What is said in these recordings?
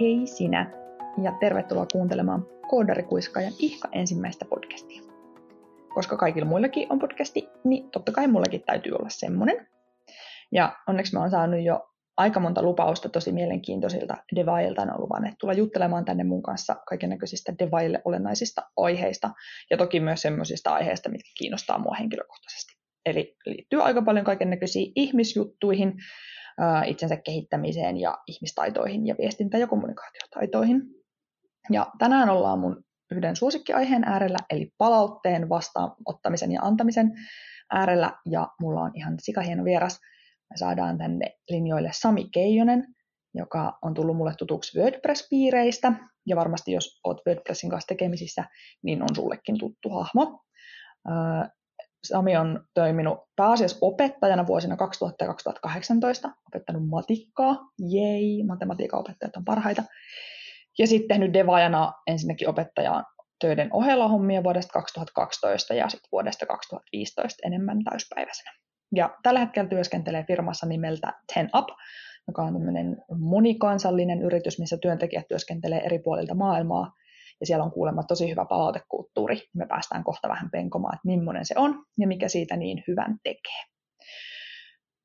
hei sinä ja tervetuloa kuuntelemaan Koodarikuiskaajan ihka ensimmäistä podcastia. Koska kaikilla muillakin on podcasti, niin totta kai mullakin täytyy olla semmonen. Ja onneksi mä oon saanut jo aika monta lupausta tosi mielenkiintoisilta devailta. On luvannut tulla juttelemaan tänne mun kanssa kaikennäköisistä devaille olennaisista aiheista ja toki myös semmoisista aiheista, mitkä kiinnostaa mua henkilökohtaisesti. Eli liittyy aika paljon kaikennäköisiin ihmisjuttuihin, itsensä kehittämiseen ja ihmistaitoihin ja viestintä- ja kommunikaatiotaitoihin. Ja tänään ollaan mun yhden suosikkiaiheen äärellä, eli palautteen vastaanottamisen ja antamisen äärellä, ja mulla on ihan sikahieno vieras. Me saadaan tänne linjoille Sami Keijonen, joka on tullut mulle tutuksi WordPress-piireistä, ja varmasti jos oot WordPressin kanssa tekemisissä, niin on sullekin tuttu hahmo. Sami on toiminut pääasiassa opettajana vuosina 2000 ja 2018, opettanut matikkaa, jei, matematiikan opettajat on parhaita. Ja sitten tehnyt devaajana ensinnäkin opettajaan töiden ohella hommia vuodesta 2012 ja sitten vuodesta 2015 enemmän täyspäiväisenä. Ja tällä hetkellä työskentelee firmassa nimeltä Ten Up, joka on tämmöinen monikansallinen yritys, missä työntekijät työskentelee eri puolilta maailmaa ja siellä on kuulemma tosi hyvä palautekulttuuri. Me päästään kohta vähän penkomaan, että millainen se on ja mikä siitä niin hyvän tekee.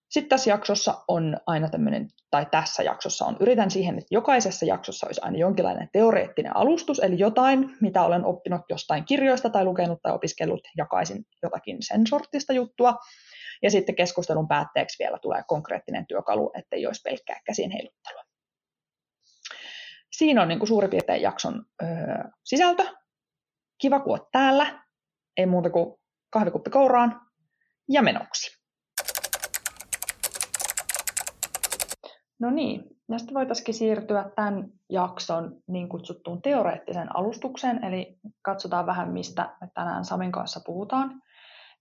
Sitten tässä jaksossa on aina tämmöinen, tai tässä jaksossa on, yritän siihen, että jokaisessa jaksossa olisi aina jonkinlainen teoreettinen alustus, eli jotain, mitä olen oppinut jostain kirjoista tai lukenut tai opiskellut, jakaisin jotakin sen sortista juttua. Ja sitten keskustelun päätteeksi vielä tulee konkreettinen työkalu, ettei olisi pelkkää käsin heiluttelua. Siinä on niin kuin suurin piirtein jakson öö, sisältö. Kiva, kun oot täällä. Ei muuta kuin kahvikuppi kouraan ja menoksi. No niin, ja sitten voitaisiin siirtyä tämän jakson niin kutsuttuun teoreettiseen alustukseen, eli katsotaan vähän, mistä me tänään Samin kanssa puhutaan.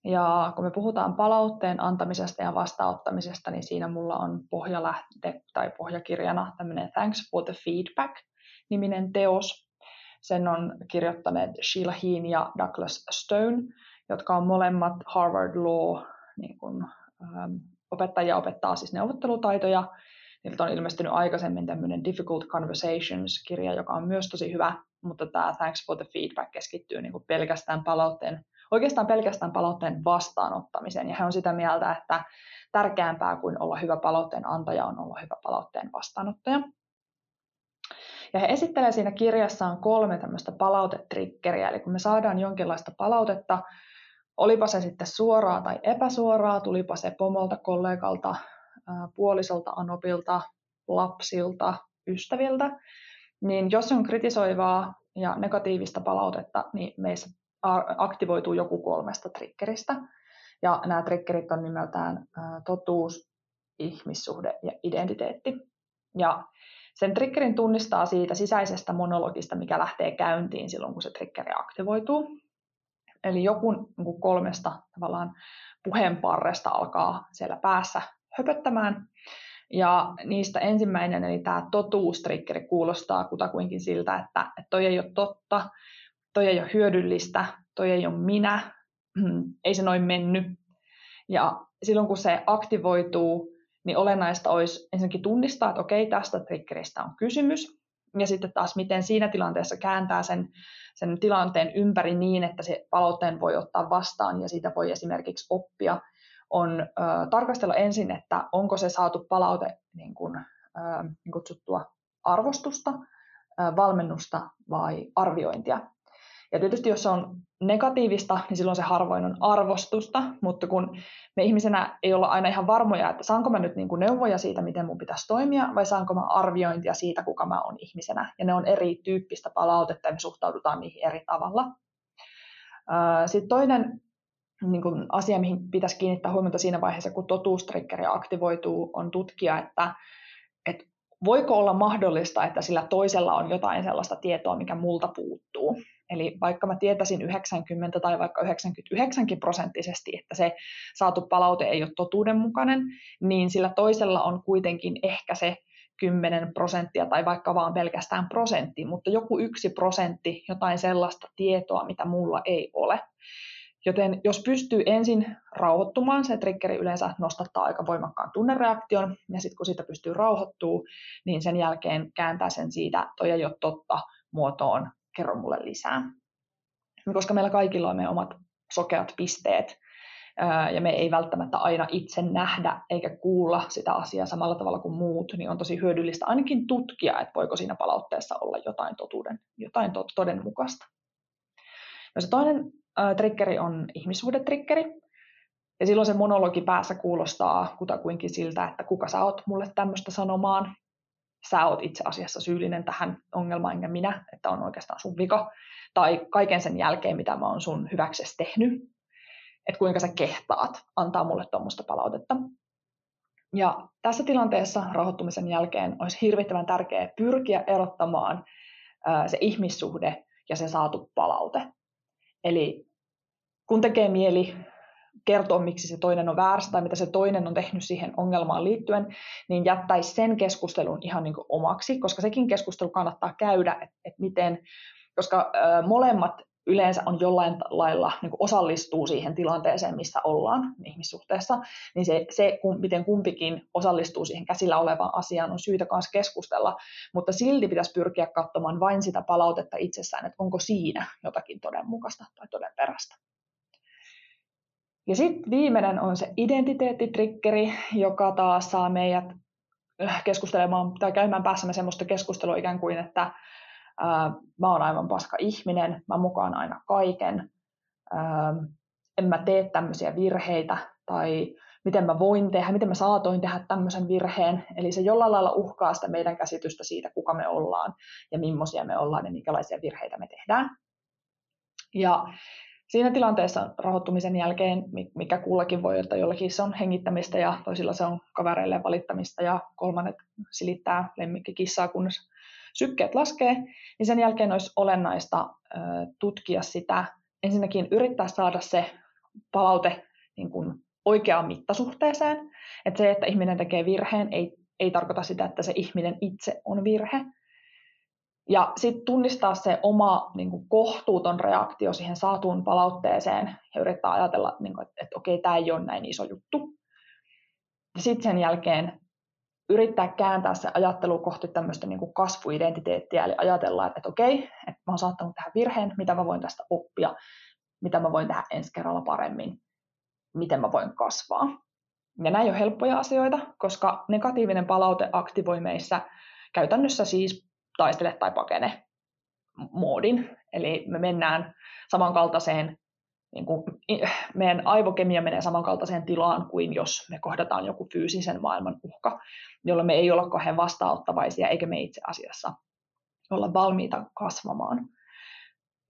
Ja kun me puhutaan palautteen antamisesta ja vastaanottamisesta, niin siinä mulla on pohjalähde tai pohjakirjana tämmöinen Thanks for the Feedback-niminen teos. Sen on kirjoittaneet Sheila Heen ja Douglas Stone, jotka on molemmat Harvard Law niin kun, ähm, opettajia opettaa siis neuvottelutaitoja. Niiltä on ilmestynyt aikaisemmin tämmöinen Difficult Conversations-kirja, joka on myös tosi hyvä, mutta tämä Thanks for the Feedback keskittyy niin pelkästään palautteen oikeastaan pelkästään palautteen vastaanottamiseen. Ja he on sitä mieltä, että tärkeämpää kuin olla hyvä palautteen antaja on olla hyvä palautteen vastaanottaja. Ja he esittelevät siinä kirjassaan kolme tämmöistä palautetrikkeriä, eli kun me saadaan jonkinlaista palautetta, olipa se sitten suoraa tai epäsuoraa, tulipa se pomolta, kollegalta, puolisolta, anopilta, lapsilta, ystäviltä, niin jos on kritisoivaa ja negatiivista palautetta, niin meissä aktivoituu joku kolmesta triggeristä. Ja nämä triggerit on nimeltään totuus, ihmissuhde ja identiteetti. Ja sen triggerin tunnistaa siitä sisäisestä monologista, mikä lähtee käyntiin silloin, kun se triggeri aktivoituu. Eli joku niin kolmesta tavallaan puheenparresta alkaa siellä päässä höpöttämään. Ja niistä ensimmäinen, eli tämä totuustriggeri, kuulostaa kutakuinkin siltä, että, että toi ei ole totta, toi ei ole hyödyllistä, toi ei ole minä, ei se noin mennyt. Ja silloin kun se aktivoituu, niin olennaista olisi ensinnäkin tunnistaa, että okei, tästä triggeristä on kysymys, ja sitten taas miten siinä tilanteessa kääntää sen, sen tilanteen ympäri niin, että se palautteen voi ottaa vastaan ja siitä voi esimerkiksi oppia, on ö, tarkastella ensin, että onko se saatu palaute niin kuin, ö, niin kutsuttua arvostusta, ö, valmennusta vai arviointia. Ja tietysti jos se on negatiivista, niin silloin se harvoin on arvostusta, mutta kun me ihmisenä ei olla aina ihan varmoja, että saanko mä nyt niin kuin neuvoja siitä, miten mun pitäisi toimia, vai saanko mä arviointia siitä, kuka mä oon ihmisenä. Ja ne on eri tyyppistä palautetta, ja me suhtaudutaan niihin eri tavalla. Sitten toinen niin kuin asia, mihin pitäisi kiinnittää huomiota siinä vaiheessa, kun totuustriggeri aktivoituu, on tutkia, että, että voiko olla mahdollista, että sillä toisella on jotain sellaista tietoa, mikä multa puuttuu. Eli vaikka mä tietäisin 90 tai vaikka 99 prosenttisesti, että se saatu palaute ei ole totuudenmukainen, niin sillä toisella on kuitenkin ehkä se 10 prosenttia tai vaikka vaan pelkästään prosentti, mutta joku yksi prosentti jotain sellaista tietoa, mitä mulla ei ole. Joten jos pystyy ensin rauhoittumaan, se triggeri yleensä nostattaa aika voimakkaan tunnereaktion, ja sitten kun siitä pystyy rauhoittuu, niin sen jälkeen kääntää sen siitä, toi ei ole totta, muotoon, kerro mulle lisää. Koska meillä kaikilla on meidän omat sokeat pisteet, ja me ei välttämättä aina itse nähdä eikä kuulla sitä asiaa samalla tavalla kuin muut, niin on tosi hyödyllistä ainakin tutkia, että voiko siinä palautteessa olla jotain totuuden, jotain todenmukaista. No se toinen äh, triggeri on ihmissuhdetriggeri. Ja silloin se monologi päässä kuulostaa kutakuinkin siltä, että kuka sä oot mulle tämmöistä sanomaan. Sä oot itse asiassa syyllinen tähän ongelmaan, enkä minä, että on oikeastaan sun vika. Tai kaiken sen jälkeen, mitä mä oon sun hyväksesi tehnyt. Että kuinka sä kehtaat antaa mulle tuommoista palautetta. Ja tässä tilanteessa rauhoittumisen jälkeen olisi hirvittävän tärkeää pyrkiä erottamaan se ihmissuhde ja se saatu palaute. Eli kun tekee mieli kertoa, miksi se toinen on väärässä tai mitä se toinen on tehnyt siihen ongelmaan liittyen, niin jättäisi sen keskustelun ihan niin kuin omaksi, koska sekin keskustelu kannattaa käydä, että, että miten, koska ö, molemmat yleensä on jollain lailla niin kuin osallistuu siihen tilanteeseen, missä ollaan ihmissuhteessa, niin se, se miten kumpikin osallistuu siihen käsillä olevaan asiaan, on syytä myös keskustella, mutta silti pitäisi pyrkiä katsomaan vain sitä palautetta itsessään, että onko siinä jotakin todenmukaista tai todenperäistä. Ja sitten viimeinen on se identiteettitrikkeri, joka taas saa meidät äh, keskustelemaan tai käymään päässämme semmoista keskustelua ikään kuin, että ää, mä oon aivan paska ihminen, mä mukaan aina kaiken, ää, en mä tee tämmöisiä virheitä tai miten mä voin tehdä, miten mä saatoin tehdä tämmöisen virheen. Eli se jollain lailla uhkaa sitä meidän käsitystä siitä, kuka me ollaan ja millaisia me ollaan ja minkälaisia virheitä me tehdään. Ja siinä tilanteessa rahoittumisen jälkeen, mikä kullakin voi, että jollakin se on hengittämistä ja toisilla se on kavereille valittamista ja kolmannet silittää lemmikkikissaa, kunnes sykkeet laskee, niin sen jälkeen olisi olennaista tutkia sitä, ensinnäkin yrittää saada se palaute niin kuin oikeaan mittasuhteeseen. Että se, että ihminen tekee virheen, ei, ei tarkoita sitä, että se ihminen itse on virhe. Ja sitten tunnistaa se oma niin kuin kohtuuton reaktio siihen saatuun palautteeseen ja yrittää ajatella, niin kuin, että, että okei, tämä ei ole näin iso juttu. Ja sitten sen jälkeen yrittää kääntää se ajattelu kohti tämmöistä niin kasvuidentiteettiä, eli ajatella, että, että okei, että mä oon saattanut tehdä virheen, mitä mä voin tästä oppia, mitä mä voin tehdä ensi kerralla paremmin, miten mä voin kasvaa. Ja ei ole helppoja asioita, koska negatiivinen palaute aktivoi meissä käytännössä siis taistele tai pakene moodin. Eli me mennään samankaltaiseen niin kuin, meidän aivokemia menee samankaltaiseen tilaan kuin jos me kohdataan joku fyysisen maailman uhka, jolloin me ei olla kauhean vastaanottavaisia, eikä me itse asiassa olla valmiita kasvamaan.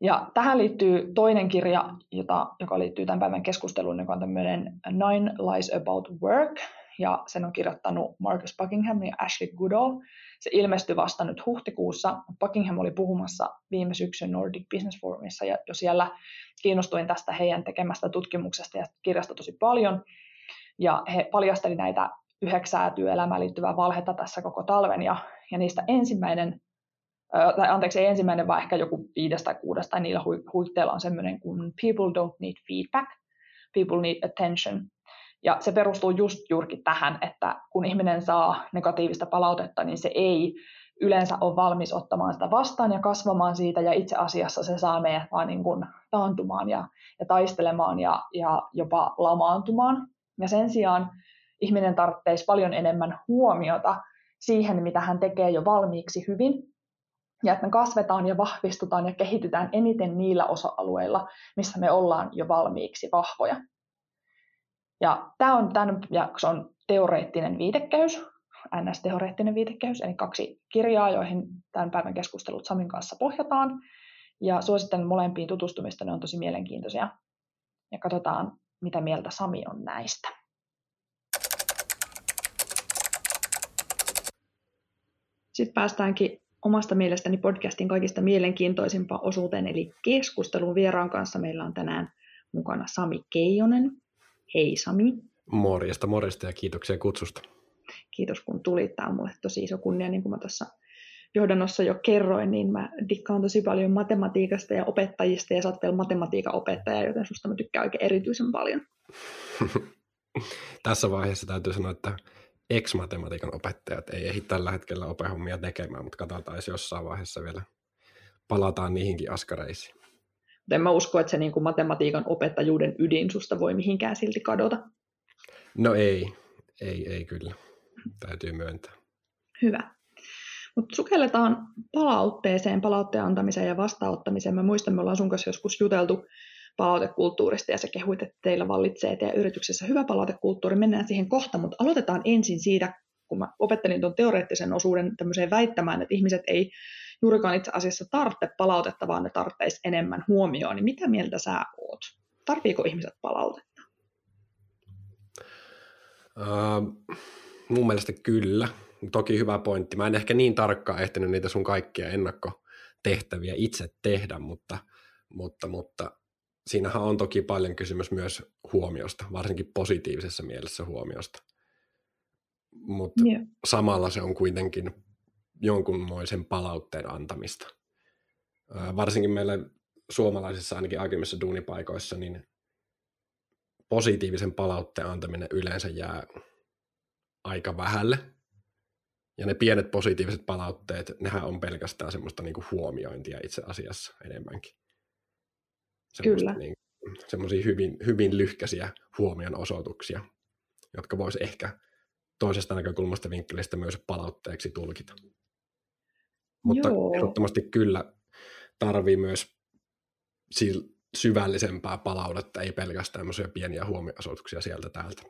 Ja tähän liittyy toinen kirja, jota, joka liittyy tämän päivän keskusteluun, joka on tämmöinen Nine Lies About Work, ja sen on kirjoittanut Marcus Buckingham ja Ashley Goodall. Se ilmestyi vasta nyt huhtikuussa. Buckingham oli puhumassa viime syksyn Nordic Business Forumissa ja jo siellä kiinnostuin tästä heidän tekemästä tutkimuksesta ja kirjasta tosi paljon. Ja he paljasteli näitä yhdeksää työelämään liittyvää valhetta tässä koko talven ja, ja niistä ensimmäinen tai anteeksi, ensimmäinen, vaan ehkä joku viides tai kuudes, tai niillä huitteilla on semmoinen kuin people don't need feedback, people need attention. Ja se perustuu just juurikin tähän, että kun ihminen saa negatiivista palautetta, niin se ei yleensä ole valmis ottamaan sitä vastaan ja kasvamaan siitä, ja itse asiassa se saa meidät vaan niin kuin taantumaan ja, ja taistelemaan ja, ja jopa lamaantumaan. Ja sen sijaan ihminen tarvitsisi paljon enemmän huomiota siihen, mitä hän tekee jo valmiiksi hyvin, ja että me kasvetaan ja vahvistutaan ja kehitytään eniten niillä osa-alueilla, missä me ollaan jo valmiiksi vahvoja. Ja tämä on tämän jakson teoreettinen viitekeys, NS-teoreettinen viitekeys, eli kaksi kirjaa, joihin tämän päivän keskustelut Samin kanssa pohjataan. Ja suosittelen molempiin tutustumista, ne on tosi mielenkiintoisia. Ja katsotaan, mitä mieltä Sami on näistä. Sitten päästäänkin omasta mielestäni podcastin kaikista mielenkiintoisimpaan osuuteen, eli keskustelun vieraan kanssa. Meillä on tänään mukana Sami Keijonen. Hei Sami. Morjesta, morjesta ja kiitoksia kutsusta. Kiitos kun tulit. Tämä on mulle tosi iso kunnia, niin kuin mä tuossa johdannossa jo kerroin, niin mä dikkaan tosi paljon matematiikasta ja opettajista, ja sä oot vielä matematiikan opettaja, joten susta mä tykkään oikein erityisen paljon. Tässä vaiheessa täytyy sanoa, että ex-matematiikan opettajat ei ehdi tällä hetkellä opehommia tekemään, mutta katsotaan, jos jossain vaiheessa vielä palataan niihinkin askareisiin. En mä usko, että se niin kuin matematiikan opettajuuden ydin susta voi mihinkään silti kadota. No ei, ei, ei kyllä. Täytyy myöntää. Hyvä. Mutta sukelletaan palautteeseen, palautteen antamiseen ja vastaanottamiseen. Mä muistan, me ollaan sun kanssa joskus juteltu palautekulttuurista ja se kehuit, että teillä vallitsee teidän yrityksessä hyvä palautekulttuuri. Mennään siihen kohta, mutta aloitetaan ensin siitä, kun mä opettelin tuon teoreettisen osuuden tämmöiseen väittämään, että ihmiset ei juurikaan itse asiassa tarvitse palautetta, vaan ne tarvitsisi enemmän huomioon. Niin mitä mieltä sä oot? Tarviiko ihmiset palautetta? Uh, mun mielestä kyllä. Toki hyvä pointti. Mä en ehkä niin tarkkaan ehtinyt niitä sun kaikkia ennakkotehtäviä itse tehdä, mutta, mutta, mutta siinähän on toki paljon kysymys myös huomiosta, varsinkin positiivisessa mielessä huomiosta. Mutta yeah. samalla se on kuitenkin jonkunmoisen palautteen antamista. Varsinkin meillä suomalaisissa ainakin aiemmissa duunipaikoissa, niin positiivisen palautteen antaminen yleensä jää aika vähälle. Ja ne pienet positiiviset palautteet, nehän on pelkästään semmoista niinku huomiointia itse asiassa enemmänkin. Kyllä. Niin, semmoisia hyvin, hyvin lyhkäisiä huomion osoituksia, jotka voisi ehkä toisesta näkökulmasta vinkkelistä myös palautteeksi tulkita. Mutta Joo. ehdottomasti kyllä tarvii myös syvällisempää palautetta, ei pelkästään tämmöisiä pieniä huomioisoituksia sieltä täältä.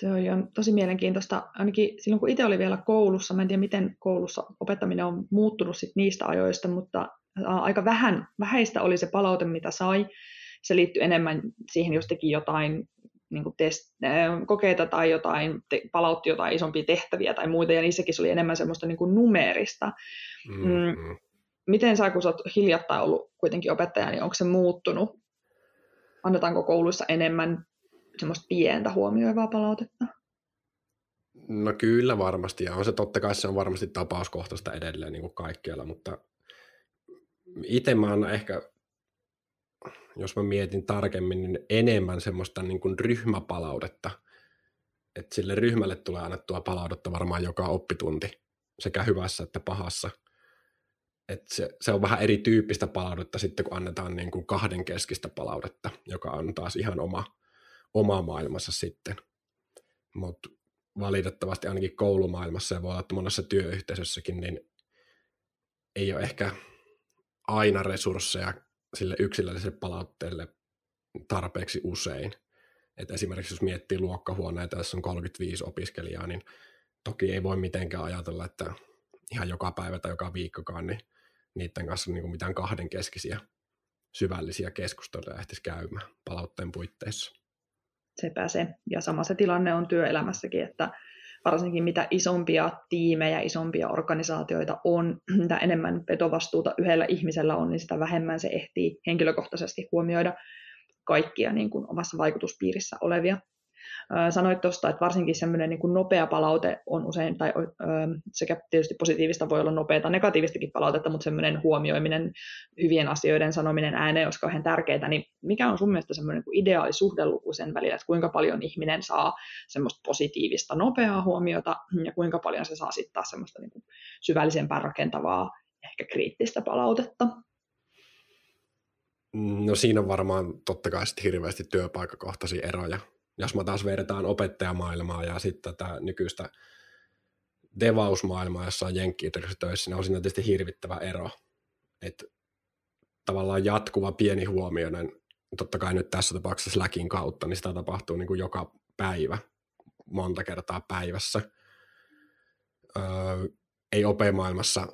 Se on tosi mielenkiintoista. Ainakin silloin, kun itse oli vielä koulussa, mä en tiedä, miten koulussa opettaminen on muuttunut sit niistä ajoista, mutta aika vähän, vähäistä oli se palaute, mitä sai. Se liittyi enemmän siihen, jos teki jotain niin kuin test, kokeita tai jotain, te, palautti jotain isompia tehtäviä tai muita, ja niissäkin se oli enemmän semmoista niin kuin numeerista. Mm-hmm. Mm, miten sä, kun sä oot hiljattain ollut kuitenkin opettaja, niin onko se muuttunut? Annetaanko kouluissa enemmän semmoista pientä huomioivaa palautetta? No kyllä varmasti, ja on se totta kai se on varmasti tapauskohtaista edelleen niin kuin kaikkialla, mutta itse mä oon ehkä, jos mä mietin tarkemmin, niin enemmän semmoista niin kuin ryhmäpalautetta, että sille ryhmälle tulee annettua palautetta varmaan joka oppitunti, sekä hyvässä että pahassa. Et se, se on vähän erityyppistä palautetta sitten, kun annetaan niin kuin kahden keskistä palautetta, joka on taas ihan oma, oma maailmassa sitten. Mutta valitettavasti ainakin koulumaailmassa ja voi olla, että monessa työyhteisössäkin, niin ei ole ehkä aina resursseja sille yksilölliselle palautteelle tarpeeksi usein. Et esimerkiksi jos miettii luokkahuoneita, jos on 35 opiskelijaa, niin toki ei voi mitenkään ajatella, että ihan joka päivä tai joka viikkokaan, niin niiden kanssa niin kuin mitään kahdenkeskisiä syvällisiä keskusteluja ehtisi käymään palautteen puitteissa. Se. Ja sama se tilanne on työelämässäkin, että varsinkin mitä isompia tiimejä, isompia organisaatioita on, mitä enemmän vetovastuuta yhdellä ihmisellä on, niin sitä vähemmän se ehtii henkilökohtaisesti huomioida kaikkia niin kuin omassa vaikutuspiirissä olevia Sanoit tuosta, että varsinkin semmoinen niin kuin nopea palaute on usein, tai sekä tietysti positiivista voi olla nopeata, negatiivistakin palautetta, mutta semmoinen huomioiminen, hyvien asioiden sanominen ääneen olisi kauhean tärkeää, niin mikä on sun mielestä semmoinen niin ideaali suhdeluku sen välillä, että kuinka paljon ihminen saa semmoista positiivista, nopeaa huomiota, ja kuinka paljon se saa sitten taas semmoista niin kuin syvällisempää rakentavaa, ehkä kriittistä palautetta? No siinä on varmaan totta kai sitten hirveästi työpaikakohtaisia eroja, jos mä taas vertaan opettajamaailmaa ja sitten tätä nykyistä devausmaailmaa, jossa on jenkkiyrityksessä töissä, niin on siinä tietysti hirvittävä ero. Että tavallaan jatkuva pieni huomioinen, totta kai nyt tässä tapauksessa Slackin kautta, niin sitä tapahtuu niin kuin joka päivä, monta kertaa päivässä. Öö, ei opemaailmassa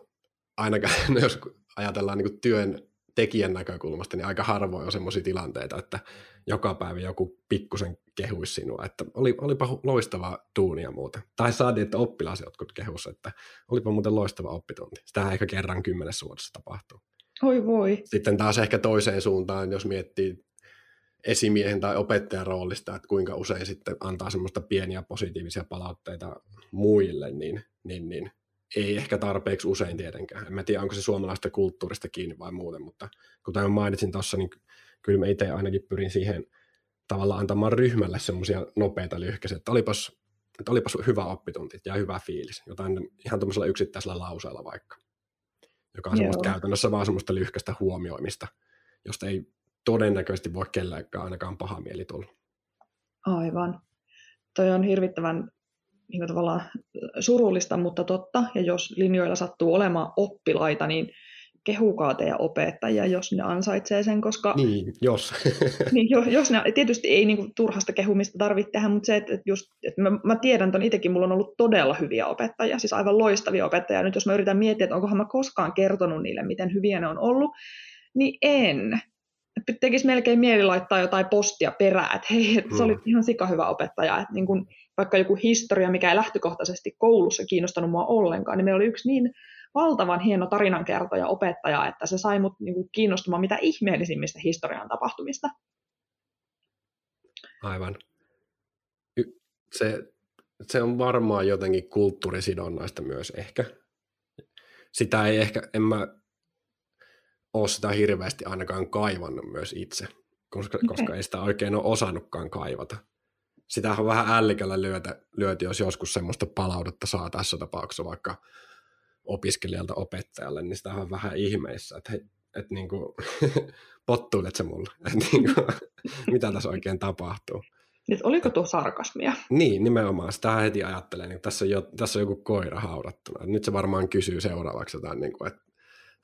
ainakaan, jos ajatellaan niin kuin työn tekijän näkökulmasta, niin aika harvoin on semmoisia tilanteita, että joka päivä joku pikkusen kehuisi sinua, että oli, olipa loistavaa tuunia muuten. Tai saatiin, että oppilas jotkut kehus, että olipa muuten loistava oppitunti. Sitä ehkä kerran kymmenessä vuodessa tapahtuu. Oi voi. Sitten taas ehkä toiseen suuntaan, jos miettii esimiehen tai opettajan roolista, että kuinka usein sitten antaa semmoista pieniä positiivisia palautteita muille, niin, niin, niin ei ehkä tarpeeksi usein tietenkään. En mä tiedä, onko se suomalaista kulttuurista kiinni vai muuten, mutta kuten mainitsin tuossa, niin kyllä mä itse ainakin pyrin siihen tavallaan antamaan ryhmälle semmoisia nopeita lyhkäisiä, että olipas, että olipas hyvä oppitunti ja hyvä fiilis, jotain ihan tuommoisella yksittäisellä lauseella vaikka, joka on semmoista käytännössä vaan semmoista lyhkäistä huomioimista, josta ei todennäköisesti voi kellekään ainakaan paha mieli tulla. Aivan. Toi on hirvittävän niin tavallaan surullista, mutta totta. Ja jos linjoilla sattuu olemaan oppilaita, niin kehukaa teidän opettajia, jos ne ansaitsee sen, koska... Niin, jos. niin, jos ne, tietysti ei niin kuin, turhasta kehumista tarvitse tehdä, mutta se, että, just, että mä, mä tiedän että itsekin, mulla on ollut todella hyviä opettajia, siis aivan loistavia opettajia. Nyt jos mä yritän miettiä, että onkohan mä koskaan kertonut niille, miten hyviä ne on ollut, niin en. Tekisi melkein mieli laittaa jotain postia perään, että hei, että se oli mm. ihan sika hyvä opettaja, että niin kun, vaikka joku historia, mikä ei lähtökohtaisesti koulussa kiinnostanut mua ollenkaan, niin meillä oli yksi niin valtavan hieno tarinankertoja opettaja, että se sai mut niin kuin kiinnostumaan mitä ihmeellisimmistä historian tapahtumista. Aivan. Se, se on varmaan jotenkin kulttuurisidonnaista myös ehkä. Sitä ei ehkä, en mä ole sitä hirveästi ainakaan kaivannut myös itse, koska, okay. koska ei sitä oikein ole osannutkaan kaivata. Sitä on vähän ällikällä lyötä, lyöty, jos joskus semmoista palautetta saa tässä tapauksessa vaikka opiskelijalta opettajalle, niin sitä on vähän ihmeissä, että, hei, että niin kuin, pottuilet se mulle, että niin kuin, mitä tässä oikein tapahtuu. Nyt oliko tuo sarkasmia? Niin, nimenomaan. Sitä heti ajattelee, niin tässä, on jo, tässä on joku koira haudattuna. Nyt se varmaan kysyy seuraavaksi jotain, niin kuin, että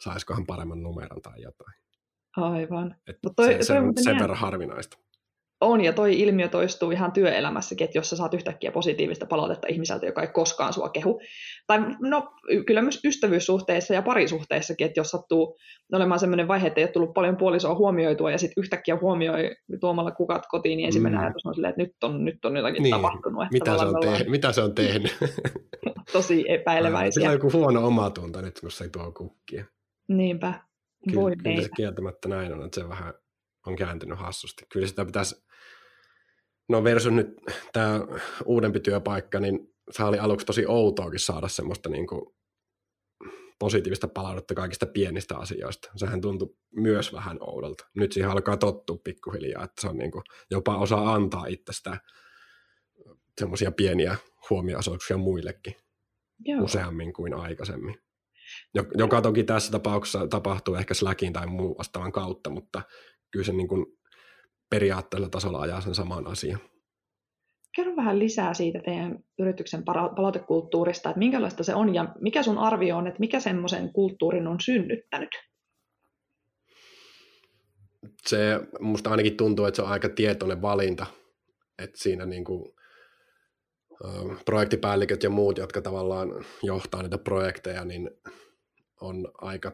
saisikohan paremman numeron tai jotain. Aivan. Että toi, se, se on sen verran harvinaista. On, ja toi ilmiö toistuu ihan työelämässäkin, että jos sä saat yhtäkkiä positiivista palautetta ihmiseltä, joka ei koskaan sua kehu. Tai no, kyllä myös ystävyyssuhteissa ja parisuhteissakin, että jos sattuu olemaan sellainen vaihe, että ei ole tullut paljon puolisoa huomioitua, ja sitten yhtäkkiä huomioi tuomalla kukat kotiin, niin ensimmäinen mm. ajatus on silleen, että nyt on, nyt on jotakin niin. tapahtunut. Että mitä, se on ollaan... tehnyt? mitä se on tehnyt? Tosi epäileväisiä. Sillä on joku huono omatunto nyt, kun se tuo kukkia. Niinpä. Kyllä, kyllä se kieltämättä näin on, että se vähän on kääntynyt hassusti. Kyllä sitä pitäisi No versus nyt tämä uudempi työpaikka, niin se oli aluksi tosi outoakin saada semmoista niin kuin positiivista palautetta kaikista pienistä asioista. Sehän tuntui myös vähän oudolta. Nyt siihen alkaa tottua pikkuhiljaa, että se on niin kuin, jopa osaa antaa itsestä semmoisia pieniä huomioasouksia muillekin Joo. useammin kuin aikaisemmin. Joka toki tässä tapauksessa tapahtuu ehkä Slackin tai muun vastaavan kautta, mutta kyllä se niin kuin periaatteella tasolla ajaa sen saman asian. Kerro vähän lisää siitä teidän yrityksen palautekulttuurista, että minkälaista se on ja mikä sun arvio on, että mikä semmoisen kulttuurin on synnyttänyt? Se musta ainakin tuntuu, että se on aika tietoinen valinta, että siinä niin kuin, projektipäälliköt ja muut, jotka tavallaan johtaa niitä projekteja, niin on aika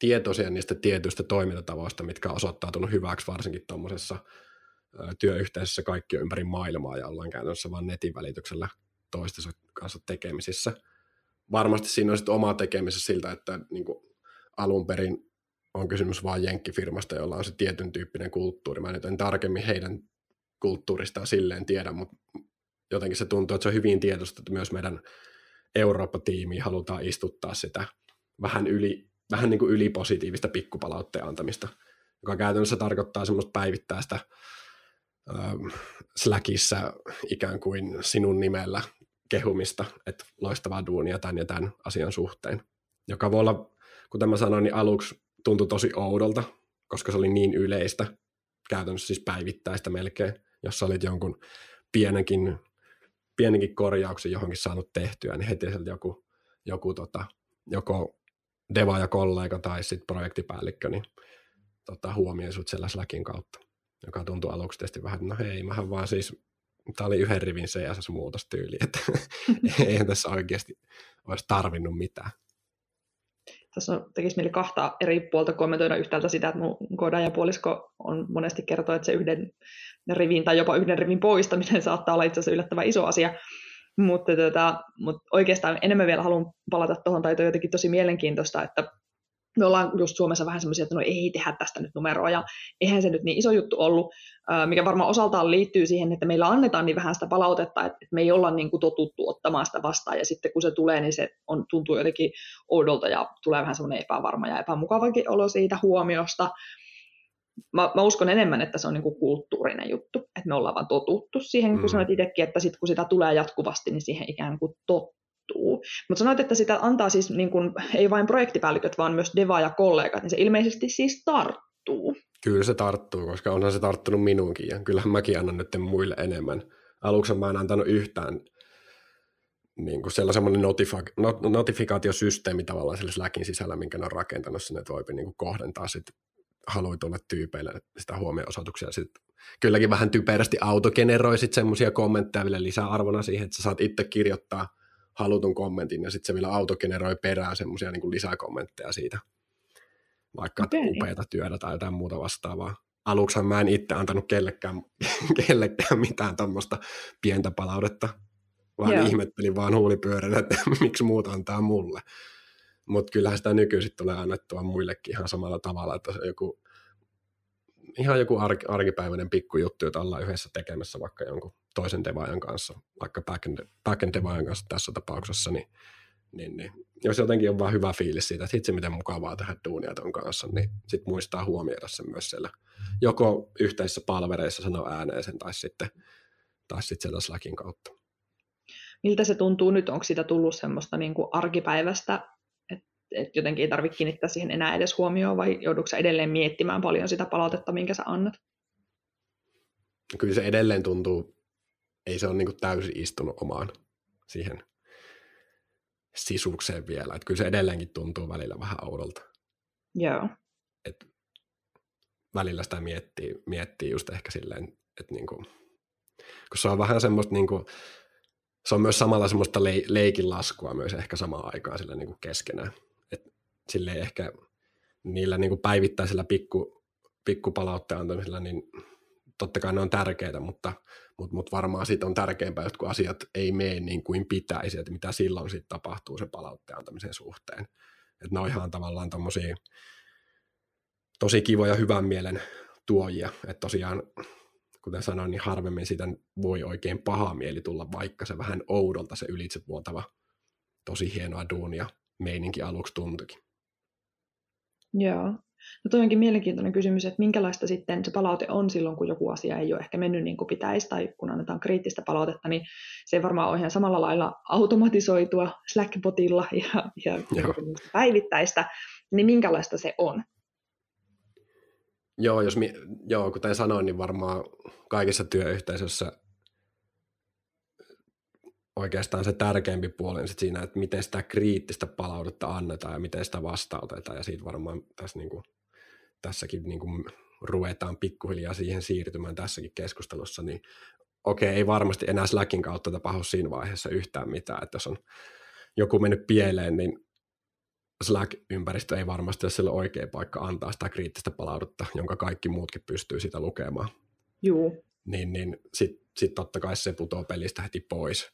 tietoisia niistä tietyistä toimintatavoista, mitkä on osoittautunut hyväksi varsinkin tuommoisessa työyhteisössä kaikki ympäri maailmaa ja ollaan käytännössä vain netin välityksellä toistensa kanssa tekemisissä. Varmasti siinä on sitten oma tekemisessä siltä, että niin alun perin on kysymys vain jenkkifirmasta, jolla on se tietyn tyyppinen kulttuuri. Mä nyt en tarkemmin heidän kulttuuristaan silleen tiedä, mutta jotenkin se tuntuu, että se on hyvin tietoista, että myös meidän Eurooppa-tiimi halutaan istuttaa sitä vähän yli vähän niin kuin ylipositiivista pikkupalautteen antamista, joka käytännössä tarkoittaa semmoista päivittäistä äh, Slackissa ikään kuin sinun nimellä kehumista, että loistavaa duunia tämän ja tämän asian suhteen, joka voi olla, kuten mä sanoin, niin aluksi tuntui tosi oudolta, koska se oli niin yleistä, käytännössä siis päivittäistä melkein, jos olit jonkun pienenkin, pienenkin korjauksen johonkin saanut tehtyä, niin heti sieltä joku, joku tota, joko deva ja kollega tai sitten projektipäällikkö, niin tota, huomioi sut siellä Slackin kautta, joka tuntui aluksi tietysti vähän, no hei, mähän vaan siis, tämä oli yhden rivin CSS-muutostyyli, että eihän tässä oikeasti olisi tarvinnut mitään. Tässä tekisi mieli kahta eri puolta kommentoida yhtäältä sitä, että mun ja puolisko on monesti kertoa, että se yhden rivin tai jopa yhden rivin poistaminen saattaa olla itse asiassa yllättävän iso asia, mutta, tota, mutta oikeastaan enemmän vielä haluan palata tuohon, tai jotenkin tosi mielenkiintoista, että me ollaan just Suomessa vähän semmoisia, että no ei tehdä tästä nyt numeroa, ja eihän se nyt niin iso juttu ollut, mikä varmaan osaltaan liittyy siihen, että meillä annetaan niin vähän sitä palautetta, että me ei olla niin kuin totuttu ottamaan sitä vastaan, ja sitten kun se tulee, niin se on, tuntuu jotenkin oudolta, ja tulee vähän semmoinen epävarma ja epämukavakin olo siitä huomiosta. Mä, mä uskon enemmän, että se on niin kuin kulttuurinen juttu, että me ollaan vaan totuttu siihen, kun mm. sanoit itsekin, että sit kun sitä tulee jatkuvasti, niin siihen ikään kuin tottuu. Mutta sanoit, että sitä antaa siis niin kun, ei vain projektipäälliköt, vaan myös Deva ja kollegat, niin se ilmeisesti siis tarttuu. Kyllä se tarttuu, koska onhan se tarttunut minuunkin ja kyllähän mäkin annan nyt muille enemmän. Aluksi mä en antanut yhtään niin kuin siellä semmoinen notifa- not- notifikaatiosysteemi tavallaan sillä Slackin sisällä, minkä ne on rakentanut sinne, että voi niin kuin kohdentaa sit haluitulle tyypeille sitä huomio-osoituksia. Sitten kylläkin vähän typerästi autogeneroi sitten semmoisia kommentteja vielä lisäarvona siihen, että sä saat itse kirjoittaa halutun kommentin ja sitten se vielä autogeneroi perään semmoisia niin lisäkommentteja siitä, vaikka okay. upeata työtä tai jotain muuta vastaavaa. Aluksihan mä en itse antanut kellekään, kellekään mitään tuommoista pientä palautetta, vaan Joo. ihmettelin vaan huulipyörän, että miksi muut antaa mulle. Mutta kyllähän sitä nykyisin tulee annettua muillekin ihan samalla tavalla, että se joku ihan joku arki, arkipäiväinen pikkujuttu, jota ollaan yhdessä tekemässä vaikka jonkun toisen devaajan kanssa, vaikka backend, devaajan kanssa tässä tapauksessa, niin, niin, niin jos jotenkin on vaan hyvä fiilis siitä, että itse miten mukavaa tehdä duunia ton kanssa, niin sitten muistaa huomioida sen myös siellä joko yhteisissä palvereissa sanoa ääneen sen tai sitten, tai sitten sieltä Slackin kautta. Miltä se tuntuu nyt? Onko siitä tullut semmoista niin kuin arkipäivästä että jotenkin ei tarvitse kiinnittää siihen enää edes huomioon, vai joudutko edelleen miettimään paljon sitä palautetta, minkä sä annat? Kyllä se edelleen tuntuu, ei se ole niin täysin istunut omaan siihen sisukseen vielä. Että kyllä se edelleenkin tuntuu välillä vähän oudolta. Joo. Et välillä sitä miettii, miettii just ehkä silleen, että niinku, kun se on vähän semmoista niinku, se on myös samalla semmoista le- leikinlaskua myös ehkä samaan aikaan sille niinku keskenään sille ehkä niillä niin kuin päivittäisillä pikku, pikkupalautteen antamisilla, niin totta kai ne on tärkeitä, mutta, mutta, mutta varmaan siitä on tärkeämpää, että kun asiat ei mene niin kuin pitäisi, että mitä silloin sitten tapahtuu se palautteen antamisen suhteen. Että ne on ihan tavallaan tommosia tosi kivoja hyvän mielen tuojia, että tosiaan kuten sanoin, niin harvemmin siitä voi oikein paha mieli tulla, vaikka se vähän oudolta se ylitsevuotava, tosi hienoa duunia meininki aluksi tuntuikin. Joo. No toi onkin mielenkiintoinen kysymys, että minkälaista sitten se palaute on silloin, kun joku asia ei ole ehkä mennyt niin kuin pitäisi, tai kun annetaan kriittistä palautetta, niin se ei varmaan ole ihan samalla lailla automatisoitua Slack-botilla ja, ja päivittäistä, niin minkälaista se on? Joo, jos mi- joo, kuten sanoin, niin varmaan kaikissa työyhteisöissä oikeastaan se tärkeämpi puoli on sit siinä, että miten sitä kriittistä palautetta annetaan ja miten sitä vastautetaan. Ja siitä varmaan tässä niin kuin, tässäkin niin kuin ruvetaan pikkuhiljaa siihen siirtymään tässäkin keskustelussa, niin okei, ei varmasti enää Slackin kautta tapahdu siinä vaiheessa yhtään mitään, että jos on joku mennyt pieleen, niin Slack-ympäristö ei varmasti ole sille oikea paikka antaa sitä kriittistä palautetta, jonka kaikki muutkin pystyy sitä lukemaan. Joo. Niin, niin sitten sit totta kai se putoaa pelistä heti pois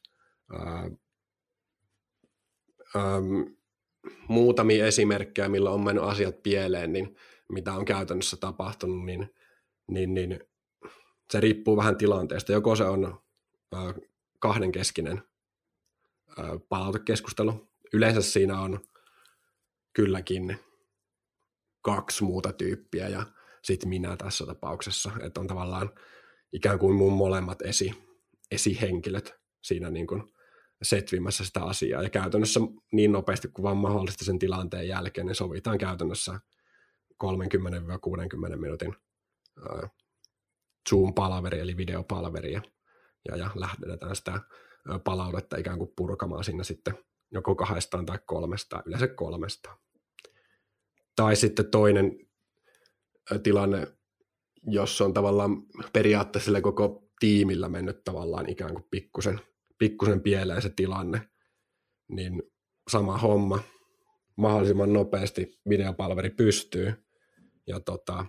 ähm, muutamia esimerkkejä, millä on mennyt asiat pieleen, niin mitä on käytännössä tapahtunut, niin, niin, niin se riippuu vähän tilanteesta. Joko se on äh, kahdenkeskinen äh, palautekeskustelu. Yleensä siinä on kylläkin kaksi muuta tyyppiä ja sitten minä tässä tapauksessa, että on tavallaan ikään kuin mun molemmat esi, esihenkilöt siinä niin kuin setvimässä sitä asiaa. Ja käytännössä niin nopeasti kuin vaan mahdollista sen tilanteen jälkeen, niin sovitaan käytännössä 30-60 minuutin Zoom-palaveri, eli videopalveri, ja, ja, ja lähdetään sitä palautetta ikään kuin purkamaan sinne sitten joko kahdestaan tai kolmesta, yleensä kolmesta. Tai sitten toinen tilanne, jos on tavallaan periaatteessa koko tiimillä mennyt tavallaan ikään kuin pikkusen – pikkusen pieleen se tilanne, niin sama homma, mahdollisimman nopeasti videopalveri pystyy ja tota,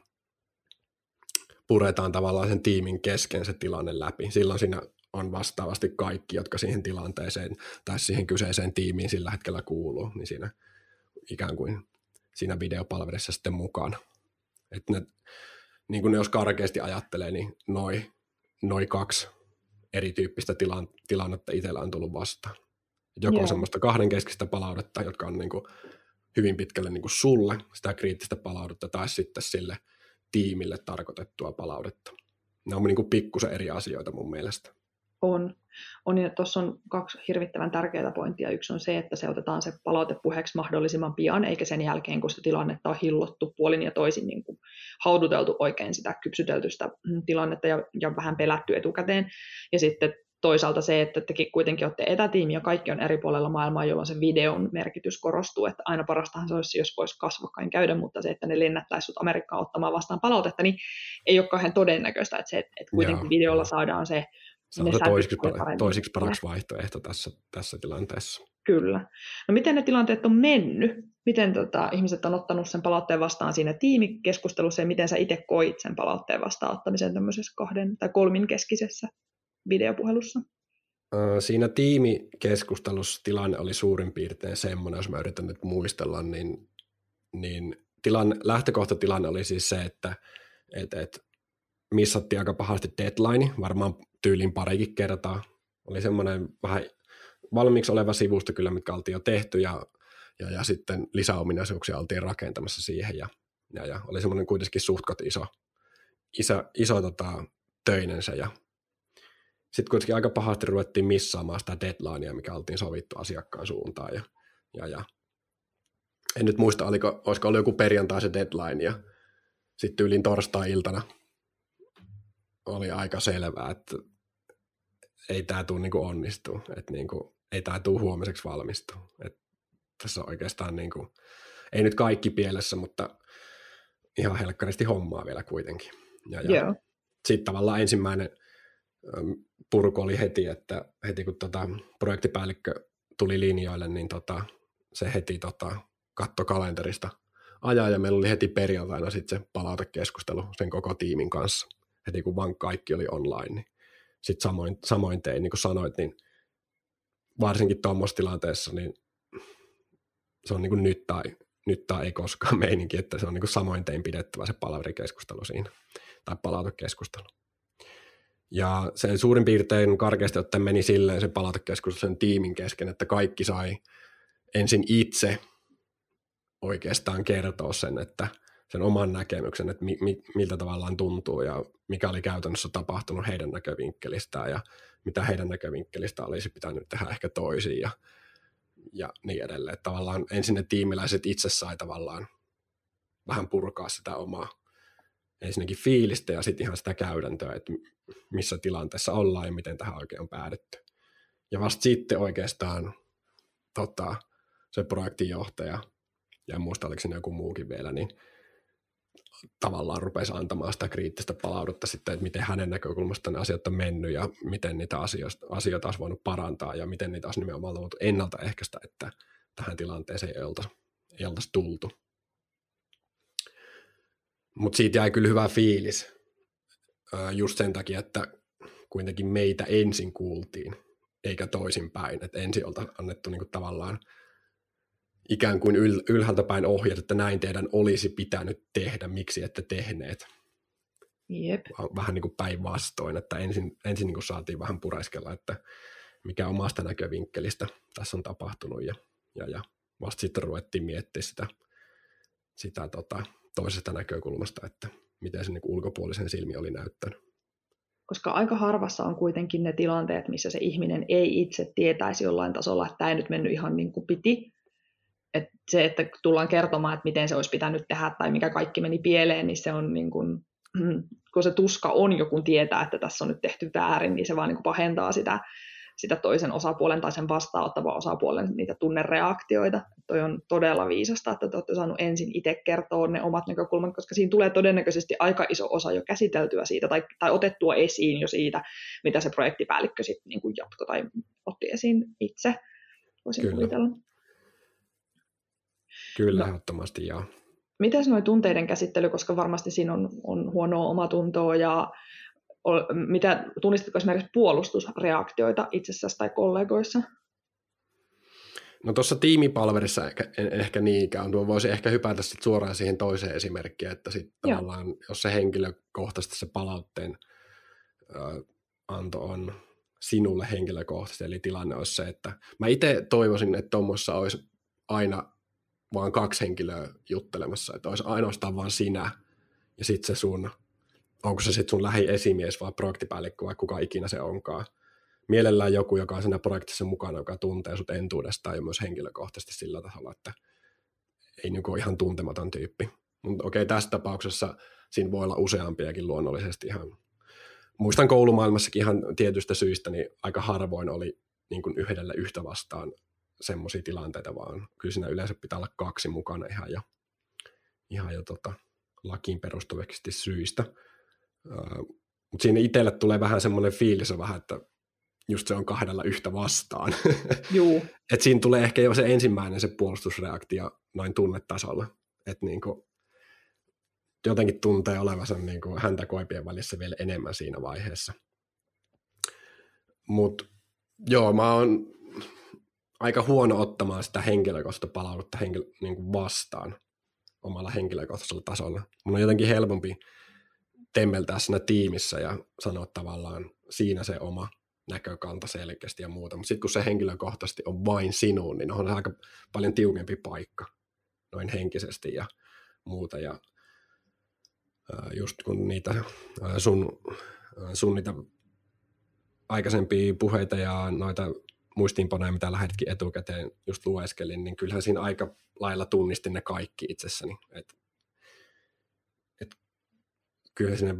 puretaan tavallaan sen tiimin kesken se tilanne läpi. Silloin siinä on vastaavasti kaikki, jotka siihen tilanteeseen tai siihen kyseiseen tiimiin sillä hetkellä kuuluu, niin siinä ikään kuin siinä videopalvelissa sitten mukana. Että ne, niin kuin ne jos karkeasti ajattelee, niin noin noi kaksi erityyppistä tilan, tilannetta itsellä on tullut vastaan. Joko yeah. semmoista kahdenkeskistä palautetta, jotka on niin kuin hyvin pitkälle niin kuin sulle sitä kriittistä palautetta, tai sitten sille tiimille tarkoitettua palautetta. Ne on niin kuin pikkusen eri asioita mun mielestä. On. on ja tuossa on kaksi hirvittävän tärkeää pointtia. Yksi on se, että se otetaan se palaute puheeksi mahdollisimman pian, eikä sen jälkeen, kun se tilannetta on hillottu puolin ja toisin niin kuin hauduteltu oikein sitä kypsytelty sitä mm, tilannetta ja, ja vähän pelätty etukäteen. Ja sitten toisaalta se, että tekin kuitenkin olette etätiimi ja kaikki on eri puolella maailmaa, jolloin se videon merkitys korostuu, että aina parastahan se olisi, jos voisi kasvokkain käydä, mutta se, että ne lennättäisi Amerikkaan ottamaan vastaan palautetta, niin ei ole kauhean todennäköistä, että, se, että kuitenkin Joo. videolla saadaan se se on toisiksi, toisiksi paras vaihtoehto tässä, tässä tilanteessa. Kyllä. No miten ne tilanteet on mennyt? Miten tota, ihmiset on ottanut sen palautteen vastaan siinä tiimikeskustelussa ja miten sä itse koit sen palautteen vastaanottamisen tämmöisessä kahden tai kolmin keskisessä videopuhelussa? Siinä tiimikeskustelussa tilanne oli suurin piirtein semmoinen, jos mä yritän nyt muistella, niin, niin tilanne, lähtökohtatilanne oli siis se, että et, et missattiin aika pahasti deadline, varmaan tyylin parikin kertaa. Oli semmoinen vähän valmiiksi oleva sivusto kyllä, mitkä oltiin jo tehty ja, ja, ja sitten lisäominaisuuksia oltiin rakentamassa siihen ja, ja, ja oli semmoinen kuitenkin suhtkot iso, iso, iso tota, töinen se ja sitten kuitenkin aika pahasti ruvettiin missaamaan sitä deadlinea, mikä oltiin sovittu asiakkaan suuntaan ja, ja, ja en nyt muista, oliko, olisiko ollut joku perjantai se deadline ja sitten yliin torstai-iltana oli aika selvää, että ei tämä tule niin onnistua, että niin kuin, ei tämä tule huomiseksi valmistua. Että tässä on oikeastaan, niin kuin, ei nyt kaikki pielessä, mutta ihan helkkaristi hommaa vielä kuitenkin. Ja, ja yeah. Sitten tavallaan ensimmäinen purku oli heti, että heti kun tota projektipäällikkö tuli linjoille, niin tota, se heti tota, katto kalenterista ajaa ja meillä oli heti perjantaina sitten se palautekeskustelu sen koko tiimin kanssa heti kun vaan kaikki oli online, niin sitten samoin, samoin tein, niin kuin sanoit, niin varsinkin tuommoisessa tilanteessa, niin se on niin kuin nyt tai, nyt tai ei koskaan meininki, että se on niin kuin samoin tein pidettävä se palaverikeskustelu siinä, tai palautekeskustelu. Ja se suurin piirtein karkeasti ottaen meni silleen se palautekeskustelu sen tiimin kesken, että kaikki sai ensin itse oikeastaan kertoa sen, että – sen oman näkemyksen, että mi, mi, miltä tavallaan tuntuu ja mikä oli käytännössä tapahtunut heidän näkövinkkelistään ja mitä heidän näkövinkkelistä olisi pitänyt tehdä ehkä toisiin ja, ja niin edelleen. Että tavallaan ensin ne tiimiläiset itse sai tavallaan vähän purkaa sitä omaa ensinnäkin fiilistä ja sitten ihan sitä käytäntöä, että missä tilanteessa ollaan ja miten tähän oikein on päädytty. Ja vasta sitten oikeastaan tota, se projektinjohtaja, ja muista oliko siinä joku muukin vielä, niin tavallaan rupesi antamaan sitä kriittistä palautetta sitten, että miten hänen näkökulmastaan ne asiat on mennyt ja miten niitä asioita, asioita olisi voinut parantaa ja miten niitä olisi nimenomaan voinut ennaltaehkäistä, että tähän tilanteeseen ei oltaisi, ei oltaisi tultu. Mutta siitä jäi kyllä hyvä fiilis just sen takia, että kuitenkin meitä ensin kuultiin, eikä toisinpäin, että ensin oltaisiin annettu niinku tavallaan – ikään kuin yl, ylhäältä päin ohjat, että näin teidän olisi pitänyt tehdä, miksi ette tehneet. Jep. Vähän niin kuin päinvastoin, että ensin, ensin niin kuin saatiin vähän pureskella, että mikä omasta näkövinkkelistä tässä on tapahtunut ja, ja, ja vasta sitten ruvettiin miettimään sitä, sitä tota, toisesta näkökulmasta, että miten se niin kuin ulkopuolisen silmi oli näyttänyt. Koska aika harvassa on kuitenkin ne tilanteet, missä se ihminen ei itse tietäisi jollain tasolla, että tämä ei nyt mennyt ihan niin kuin piti, että se, että tullaan kertomaan, että miten se olisi pitänyt tehdä tai mikä kaikki meni pieleen, niin se on niin kuin, mm, kun se tuska on jo, kun tietää, että tässä on nyt tehty väärin, niin se vaan niin kuin pahentaa sitä, sitä toisen osapuolen tai sen vastaanottavan osapuolen niitä tunnereaktioita. Toi on todella viisasta, että te olette saaneet ensin itse kertoa ne omat näkökulmat, koska siinä tulee todennäköisesti aika iso osa jo käsiteltyä siitä tai, tai otettua esiin jo siitä, mitä se projektipäällikkö sitten niin jatkoi tai otti esiin itse. Voisin Kyllä. kuvitella. Kyllä, no. ehdottomasti joo. Mitäs noin tunteiden käsittely, koska varmasti siinä on, on huonoa omatuntoa ja mitä, tunnistitko esimerkiksi puolustusreaktioita itsessäsi tai kollegoissa? No tuossa tiimipalverissa ehkä, ehkä niinkään. Tuo voisi ehkä hypätä sit suoraan siihen toiseen esimerkkiin, että sit tavallaan, jos se henkilökohtaisesti se palautteen ö, anto on sinulle henkilökohtaisesti, eli tilanne olisi se, että mä itse toivoisin, että tuommoissa olisi aina vaan kaksi henkilöä juttelemassa, että olisi ainoastaan vaan sinä ja sitten se sun, onko se sitten sun lähiesimies vai projektipäällikkö vai kuka ikinä se onkaan. Mielellään joku, joka on siinä projektissa mukana, joka tuntee sut entuudestaan ja myös henkilökohtaisesti sillä tasolla, että ei niin ihan tuntematon tyyppi. Mutta okei, tässä tapauksessa siinä voi olla useampiakin luonnollisesti ihan. Muistan koulumaailmassakin ihan tietystä syistä, niin aika harvoin oli niin kuin yhdelle yhtä vastaan semmoisia tilanteita, vaan kyllä siinä yleensä pitää olla kaksi mukana ihan jo, ihan jo tota, lakiin perustuvasti syistä. Uh, Mutta siinä itselle tulee vähän semmoinen fiilis vähän, että just se on kahdella yhtä vastaan. Juu. Et siinä tulee ehkä jo se ensimmäinen se puolustusreaktio noin tunnetasolla. Että niinku, jotenkin tuntee olevansa niinku häntä koipien välissä vielä enemmän siinä vaiheessa. Mutta joo, mä oon aika huono ottamaan sitä henkilökohtaista palautetta henkilö, niin kuin vastaan omalla henkilökohtaisella tasolla. Mun on jotenkin helpompi temmeltää siinä tiimissä ja sanoa tavallaan siinä se oma näkökanta selkeästi ja muuta. Mutta sitten kun se henkilökohtaisesti on vain sinuun, niin on aika paljon tiukempi paikka noin henkisesti ja muuta. Ja just kun niitä sun, sun niitä aikaisempia puheita ja noita muistiinpanoja, mitä lähdetkin etukäteen just lueskelin, niin kyllähän siinä aika lailla tunnistin ne kaikki itsessäni. Et, et, kyllä sinne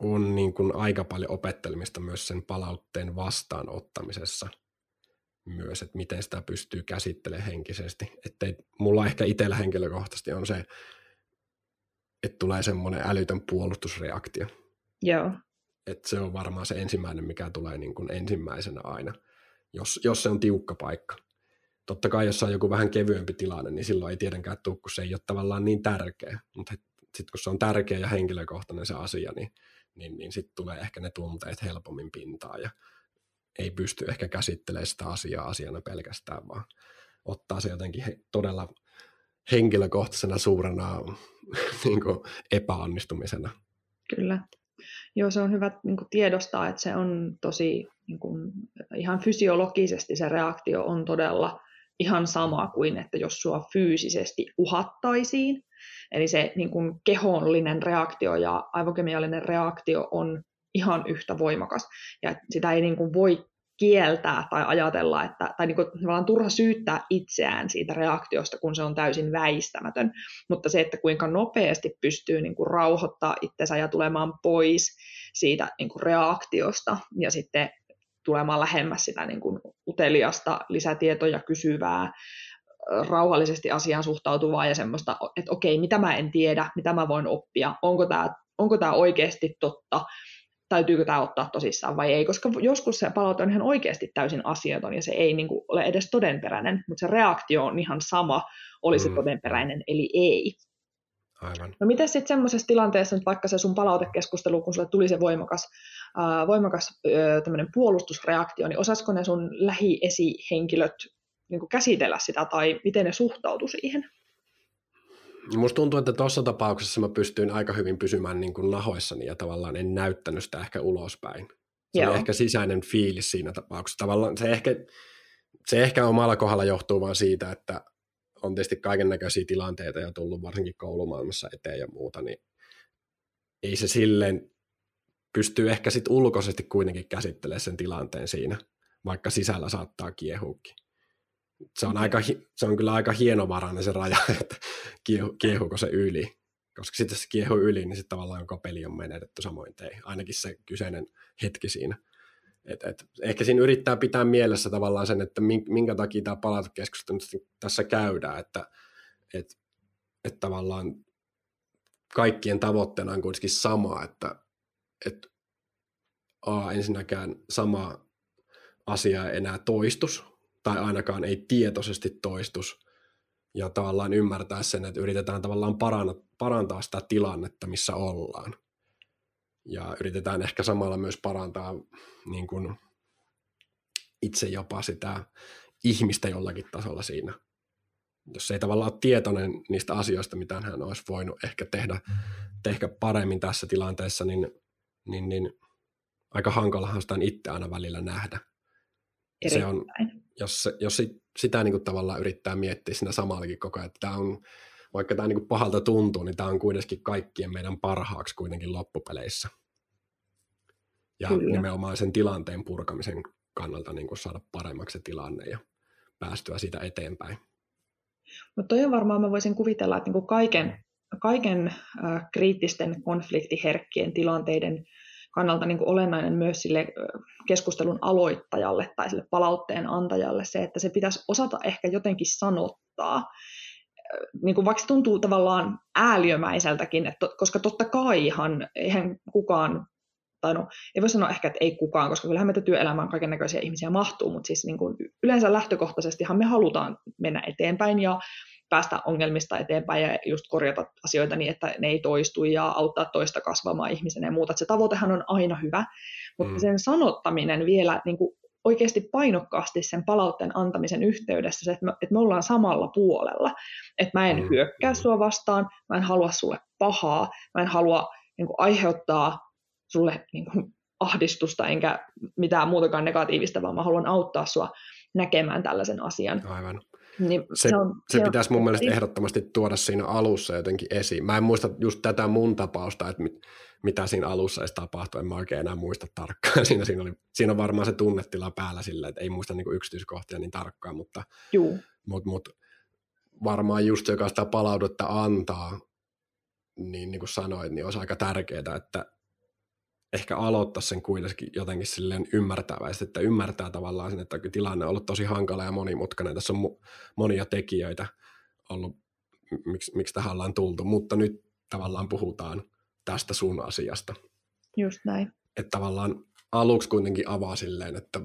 on niin kuin aika paljon opettelemista myös sen palautteen vastaanottamisessa myös, että miten sitä pystyy käsittelemään henkisesti. Että mulla ehkä itsellä henkilökohtaisesti on se, että tulee semmoinen älytön puolustusreaktio. Joo. Että se on varmaan se ensimmäinen, mikä tulee niin kuin ensimmäisenä aina, jos, jos se on tiukka paikka. Totta kai, jos on joku vähän kevyempi tilanne, niin silloin ei tietenkään tule, kun se ei ole tavallaan niin tärkeä. Mutta sitten kun se on tärkeä ja henkilökohtainen se asia, niin niin, niin sitten tulee ehkä ne tunteet helpommin pintaan ja ei pysty ehkä käsittelemään sitä asiaa asiana pelkästään, vaan ottaa se jotenkin he, todella henkilökohtaisena suurena niin kuin epäonnistumisena. Kyllä. Joo, se on hyvä niin kuin tiedostaa, että se on tosi niin kuin, ihan fysiologisesti se reaktio on todella ihan sama kuin, että jos sua fyysisesti uhattaisiin, Eli se niin kuin kehollinen reaktio ja aivokemiallinen reaktio on ihan yhtä voimakas. Ja sitä ei niin kuin voi kieltää tai ajatella, että, tai niin kuin, turha syyttää itseään siitä reaktiosta, kun se on täysin väistämätön. Mutta se, että kuinka nopeasti pystyy niin kuin rauhoittaa itsensä ja tulemaan pois siitä niin kuin reaktiosta ja sitten tulemaan lähemmäs sitä niin kuin uteliasta, lisätietoja kysyvää, rauhallisesti asiaan suhtautuvaa ja semmoista, että okei, mitä mä en tiedä, mitä mä voin oppia, onko tämä onko tämä oikeasti totta, täytyykö tämä ottaa tosissaan vai ei, koska joskus se palaute on ihan oikeasti täysin asiaton ja se ei niin kuin, ole edes todenperäinen, mutta se reaktio on ihan sama, oli se mm. todenperäinen eli ei. Aivan. No miten sitten semmoisessa tilanteessa nyt vaikka se sun palautekeskustelu, kun sulle tuli se voimakas, äh, voimakas äh, puolustusreaktio, niin osasko ne sun lähiesihenkilöt niin kuin käsitellä sitä tai miten ne suhtautu siihen? Musta tuntuu, että tuossa tapauksessa mä pystyin aika hyvin pysymään niin kuin nahoissani ja tavallaan en näyttänyt sitä ehkä ulospäin. Se Joo. oli ehkä sisäinen fiilis siinä tapauksessa. Tavallaan se ehkä, se ehkä omalla kohdalla johtuu vaan siitä, että on tietysti kaiken näköisiä tilanteita ja tullut varsinkin koulumaailmassa eteen ja muuta, niin ei se silleen pystyy ehkä sitten ulkoisesti kuitenkin käsittelemään sen tilanteen siinä, vaikka sisällä saattaa kiehuukin se on, aika, se on kyllä aika hienovarainen se raja, että kiehu, kiehuuko se yli. Koska sitten se kiehuu yli, niin sitten tavallaan koko peli on menetetty samoin tei. Ainakin se kyseinen hetki siinä. Et, et, ehkä siinä yrittää pitää mielessä tavallaan sen, että minkä takia tämä palautekeskustelu tässä käydään, että et, et tavallaan kaikkien tavoitteena on kuitenkin sama, että et, a, ensinnäkään sama asia ei enää toistus, tai ainakaan ei tietoisesti toistus, ja tavallaan ymmärtää sen, että yritetään tavallaan parantaa sitä tilannetta, missä ollaan. Ja yritetään ehkä samalla myös parantaa niin kuin itse jopa sitä ihmistä jollakin tasolla siinä. Jos ei tavallaan ole tietoinen niistä asioista, mitä hän olisi voinut ehkä tehdä, tehdä paremmin tässä tilanteessa, niin, niin, niin aika hankalahan sitä itse aina välillä nähdä. Se on, jos, jos sitä niin kuin tavallaan yrittää miettiä siinä samallakin koko ajan, että tämä on, vaikka tämä niin kuin pahalta tuntuu, niin tämä on kuitenkin kaikkien meidän parhaaksi kuitenkin loppupeleissä. Ja Kyllä. nimenomaan sen tilanteen purkamisen kannalta niin kuin saada paremmaksi se tilanne ja päästyä siitä eteenpäin. Mutta toi on varmaan, mä voisin kuvitella, että niin kuin kaiken, kaiken äh, kriittisten konfliktiherkkien tilanteiden kannalta niin kuin olennainen myös sille keskustelun aloittajalle tai sille palautteen antajalle se, että se pitäisi osata ehkä jotenkin sanottaa. Niin kuin vaikka se tuntuu tavallaan ääliömäiseltäkin, että, koska totta kaihan eihän kukaan tai no, ei voi sanoa ehkä, että ei kukaan, koska kyllähän meitä työelämään kaiken näköisiä ihmisiä mahtuu, mutta siis niin kuin yleensä lähtökohtaisestihan me halutaan mennä eteenpäin ja päästä ongelmista eteenpäin ja just korjata asioita niin, että ne ei toistu ja auttaa toista kasvamaan ihmisenä ja muuta. Että se tavoitehan on aina hyvä, mutta mm. sen sanottaminen vielä niin kuin oikeasti painokkaasti sen palautteen antamisen yhteydessä, se, että me, että me ollaan samalla puolella. Että mä en mm. hyökkää sua vastaan, mä en halua sulle pahaa, mä en halua niin kuin, aiheuttaa sulle niin kuin, ahdistusta enkä mitään muutakaan negatiivista, vaan mä haluan auttaa sua näkemään tällaisen asian. Aivan. Niin se, se, on, se, se pitäisi mun mielestä ehdottomasti tuoda siinä alussa jotenkin esiin. Mä en muista just tätä mun tapausta, että mit, mitä siinä alussa edes tapahtui, en mä oikein enää muista tarkkaan. Siinä, siinä, oli, siinä on varmaan se tunnetila päällä sillä, että ei muista niinku yksityiskohtia niin tarkkaan, mutta, Juu. mut, mut, varmaan just joka sitä palautetta antaa, niin, niin kuin sanoit, niin olisi aika tärkeää, että ehkä aloittaa sen kuitenkin jotenkin silleen ymmärtäväisesti, että ymmärtää tavallaan sen, että tilanne on ollut tosi hankala ja monimutkainen. Tässä on monia tekijöitä ollut, miksi, miksi tähän ollaan tultu, mutta nyt tavallaan puhutaan tästä sun asiasta. Just näin. Että tavallaan aluksi kuitenkin avaa silleen, että,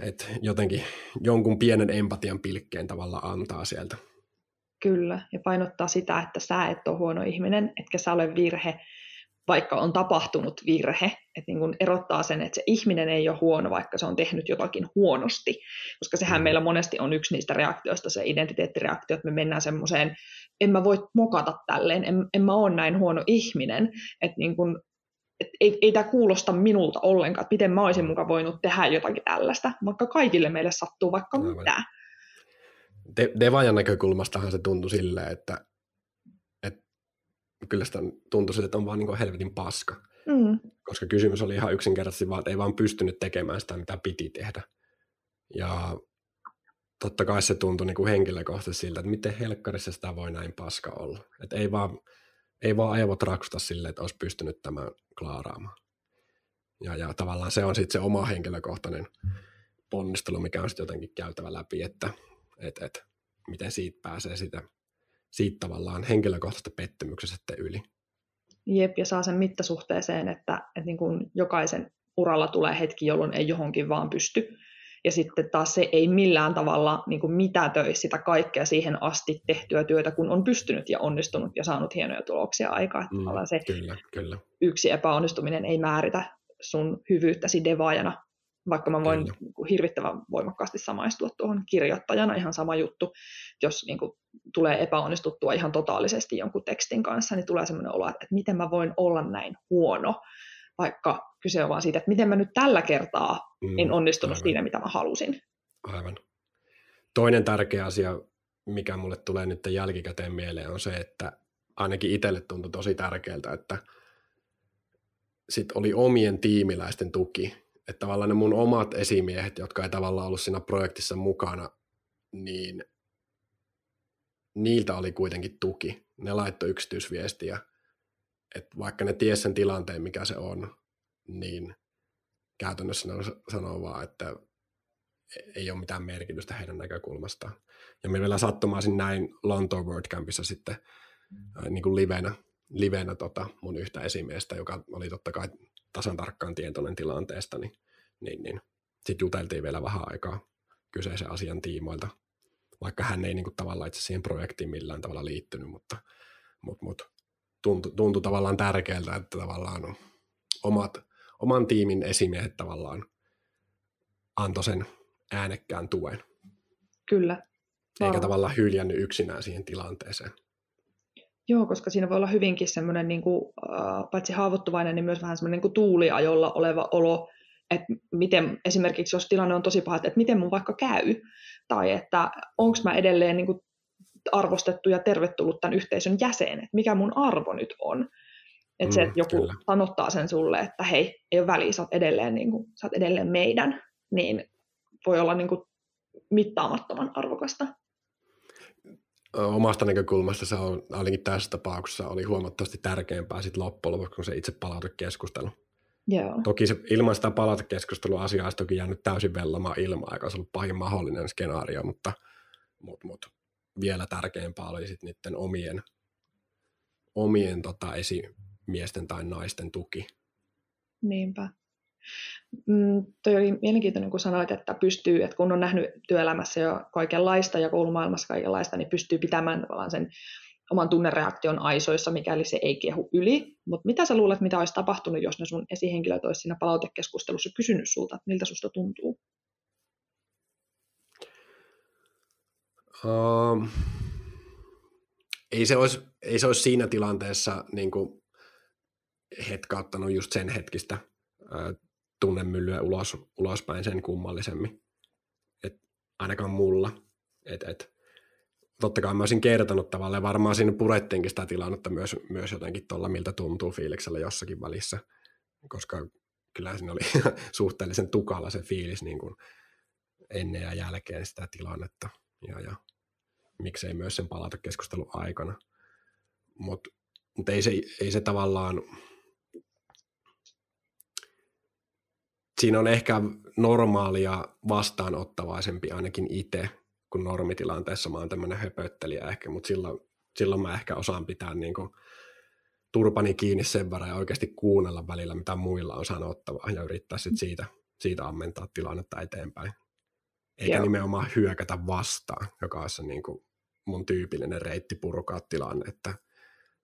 että jotenkin jonkun pienen empatian pilkkeen tavallaan antaa sieltä. Kyllä, ja painottaa sitä, että sä et ole huono ihminen, etkä sä ole virhe, vaikka on tapahtunut virhe, että niin kuin erottaa sen, että se ihminen ei ole huono, vaikka se on tehnyt jotakin huonosti, koska sehän mm. meillä monesti on yksi niistä reaktioista, se identiteettireaktio, että me mennään semmoiseen, en mä voi mokata tälleen, en, en mä ole näin huono ihminen, että niin kuin, et ei, ei tämä kuulosta minulta ollenkaan, että miten mä olisin mukaan voinut tehdä jotakin tällaista, vaikka kaikille meille sattuu vaikka Aivan. mitä. De- Devajan näkökulmastahan se tuntui silleen, että kyllä sitä tuntui, että on vaan niin helvetin paska. Mm. Koska kysymys oli ihan yksinkertaisesti vaan, että ei vaan pystynyt tekemään sitä, mitä piti tehdä. Ja totta kai se tuntui niin kuin henkilökohtaisesti siltä, että miten helkkarissa sitä voi näin paska olla. Että ei vaan, ei vaan aivot raksuta silleen, että olisi pystynyt tämän klaaraamaan. Ja, ja tavallaan se on sitten se oma henkilökohtainen ponnistelu, mikä on sitten jotenkin käytävä läpi, että et, et, miten siitä pääsee sitä siitä tavallaan henkilökohtaisesta pettymyksestä sitten yli. Jep, ja saa sen mittasuhteeseen, että, että niin kuin jokaisen uralla tulee hetki, jolloin ei johonkin vaan pysty. Ja sitten taas se ei millään tavalla niin kuin mitätöi sitä kaikkea siihen asti tehtyä työtä, kun on pystynyt ja onnistunut ja saanut hienoja tuloksia aikaan. Mm, se kyllä, kyllä. yksi epäonnistuminen ei määritä sun hyvyyttäsi devaajana, vaikka mä voin niin kuin, hirvittävän voimakkaasti samaistua tuohon kirjoittajana, ihan sama juttu. Jos niin kuin, tulee epäonnistuttua ihan totaalisesti jonkun tekstin kanssa, niin tulee sellainen olo, että miten mä voin olla näin huono, vaikka kyse on vaan siitä, että miten mä nyt tällä kertaa mm, en onnistunut aivan. siinä, mitä mä halusin. Aivan. Toinen tärkeä asia, mikä mulle tulee nyt jälkikäteen mieleen, on se, että ainakin itselle tuntui tosi tärkeältä, että sit oli omien tiimiläisten tuki että tavallaan ne mun omat esimiehet, jotka ei tavallaan ollut siinä projektissa mukana, niin niiltä oli kuitenkin tuki. Ne laittoi yksityisviestiä, että vaikka ne ties sen tilanteen, mikä se on, niin käytännössä ne sanoo vaan, että ei ole mitään merkitystä heidän näkökulmastaan. Ja me vielä sattumaisin näin Lontoon WordCampissa sitten niin kuin livenä, livenä tota mun yhtä esimiestä, joka oli totta kai tasan tarkkaan tietoinen tilanteesta, niin, niin, niin. sitten juteltiin vielä vähän aikaa kyseisen asian tiimoilta, vaikka hän ei niin kuin, tavallaan itse siihen projektiin millään tavalla liittynyt, mutta, mutta, mutta tuntui, tuntui tavallaan tärkeältä, että tavallaan omat, oman tiimin esimiehet tavallaan antoi sen äänekkään tuen. Kyllä. Eikä tavallaan hyljännyt yksinään siihen tilanteeseen. Joo, koska siinä voi olla hyvinkin semmoinen niin kuin, äh, paitsi haavoittuvainen, niin myös vähän semmoinen niin kuin tuuliajolla oleva olo, että miten esimerkiksi jos tilanne on tosi paha, että miten mun vaikka käy, tai että onko mä edelleen niin kuin arvostettu ja tervetullut tämän yhteisön jäsen, että mikä mun arvo nyt on. Että mm, se, että joku kyllä. sanottaa sen sulle, että hei, ei ole väliä, sä oot edelleen, niin kuin, sä oot edelleen meidän, niin voi olla niin kuin, mittaamattoman arvokasta. Omasta näkökulmasta se on, ainakin tässä tapauksessa, oli huomattavasti tärkeämpää sit loppujen lopuksi kuin se itse palautekeskustelu. Joo. Toki se, ilman sitä palautekeskustelua asia olisi toki jäänyt täysin vellamaan ilmaa, joka olisi ollut pahin mahdollinen skenaario, mutta, mutta, mutta vielä tärkeämpää oli sitten niiden omien, omien tota, esimiesten tai naisten tuki. Niinpä. Mm, toi oli mielenkiintoinen, kun sanoit, että pystyy, että kun on nähnyt työelämässä jo kaikenlaista ja koulumaailmassa kaikenlaista, niin pystyy pitämään tavallaan sen oman tunnereaktion aisoissa, mikäli se ei kehu yli. Mutta mitä sä luulet, mitä olisi tapahtunut, jos ne sun esihenkilöt olisi siinä palautekeskustelussa kysynyt sulta, että miltä susta tuntuu? Um, ei, se olisi, ei se olisi siinä tilanteessa niin hetkauttanut just sen hetkistä tunnemyllyä ulos, ulospäin sen kummallisemmin. Et ainakaan mulla. Et, et, totta kai mä olisin kertonut tavallaan, varmaan siinä purettiinkin sitä tilannetta myös, myös jotenkin tuolla, miltä tuntuu fiiliksellä jossakin välissä, koska kyllä siinä oli suhteellisen tukala se fiilis niin kuin ennen ja jälkeen sitä tilannetta. Ja, ja miksei myös sen palata keskustelun aikana. Mutta mut ei, se, ei se tavallaan, siinä on ehkä normaalia vastaanottavaisempi ainakin itse, kun normitilanteessa mä oon tämmöinen höpöttelijä ehkä, mutta silloin, silloin mä ehkä osaan pitää niin kuin turpani kiinni sen verran ja oikeasti kuunnella välillä, mitä muilla on sanottavaa ja yrittää sit siitä, siitä ammentaa tilannetta eteenpäin. Eikä Joo. nimenomaan hyökätä vastaan, joka on se niin kuin mun tyypillinen reitti purkaa tilanne, että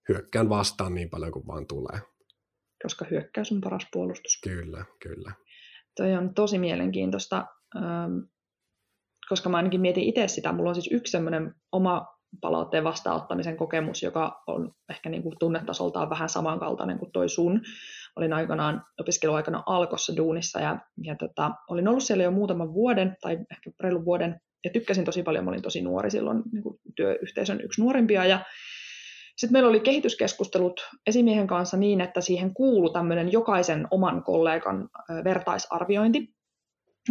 hyökkään vastaan niin paljon kuin vaan tulee. Koska hyökkäys on paras puolustus. Kyllä, kyllä. Toi on tosi mielenkiintoista, ähm, koska mä ainakin mietin itse sitä. Mulla on siis yksi semmoinen oma palautteen vastaanottamisen kokemus, joka on ehkä niin kuin tunnetasoltaan vähän samankaltainen kuin toi sun. Olin aikanaan opiskeluaikana Alkossa duunissa ja, ja tota, olin ollut siellä jo muutaman vuoden tai ehkä reilun vuoden ja tykkäsin tosi paljon, mä olin tosi nuori silloin niin kuin työyhteisön yksi nuorimpia ja sitten meillä oli kehityskeskustelut esimiehen kanssa niin, että siihen kuului tämmöinen jokaisen oman kollegan vertaisarviointi.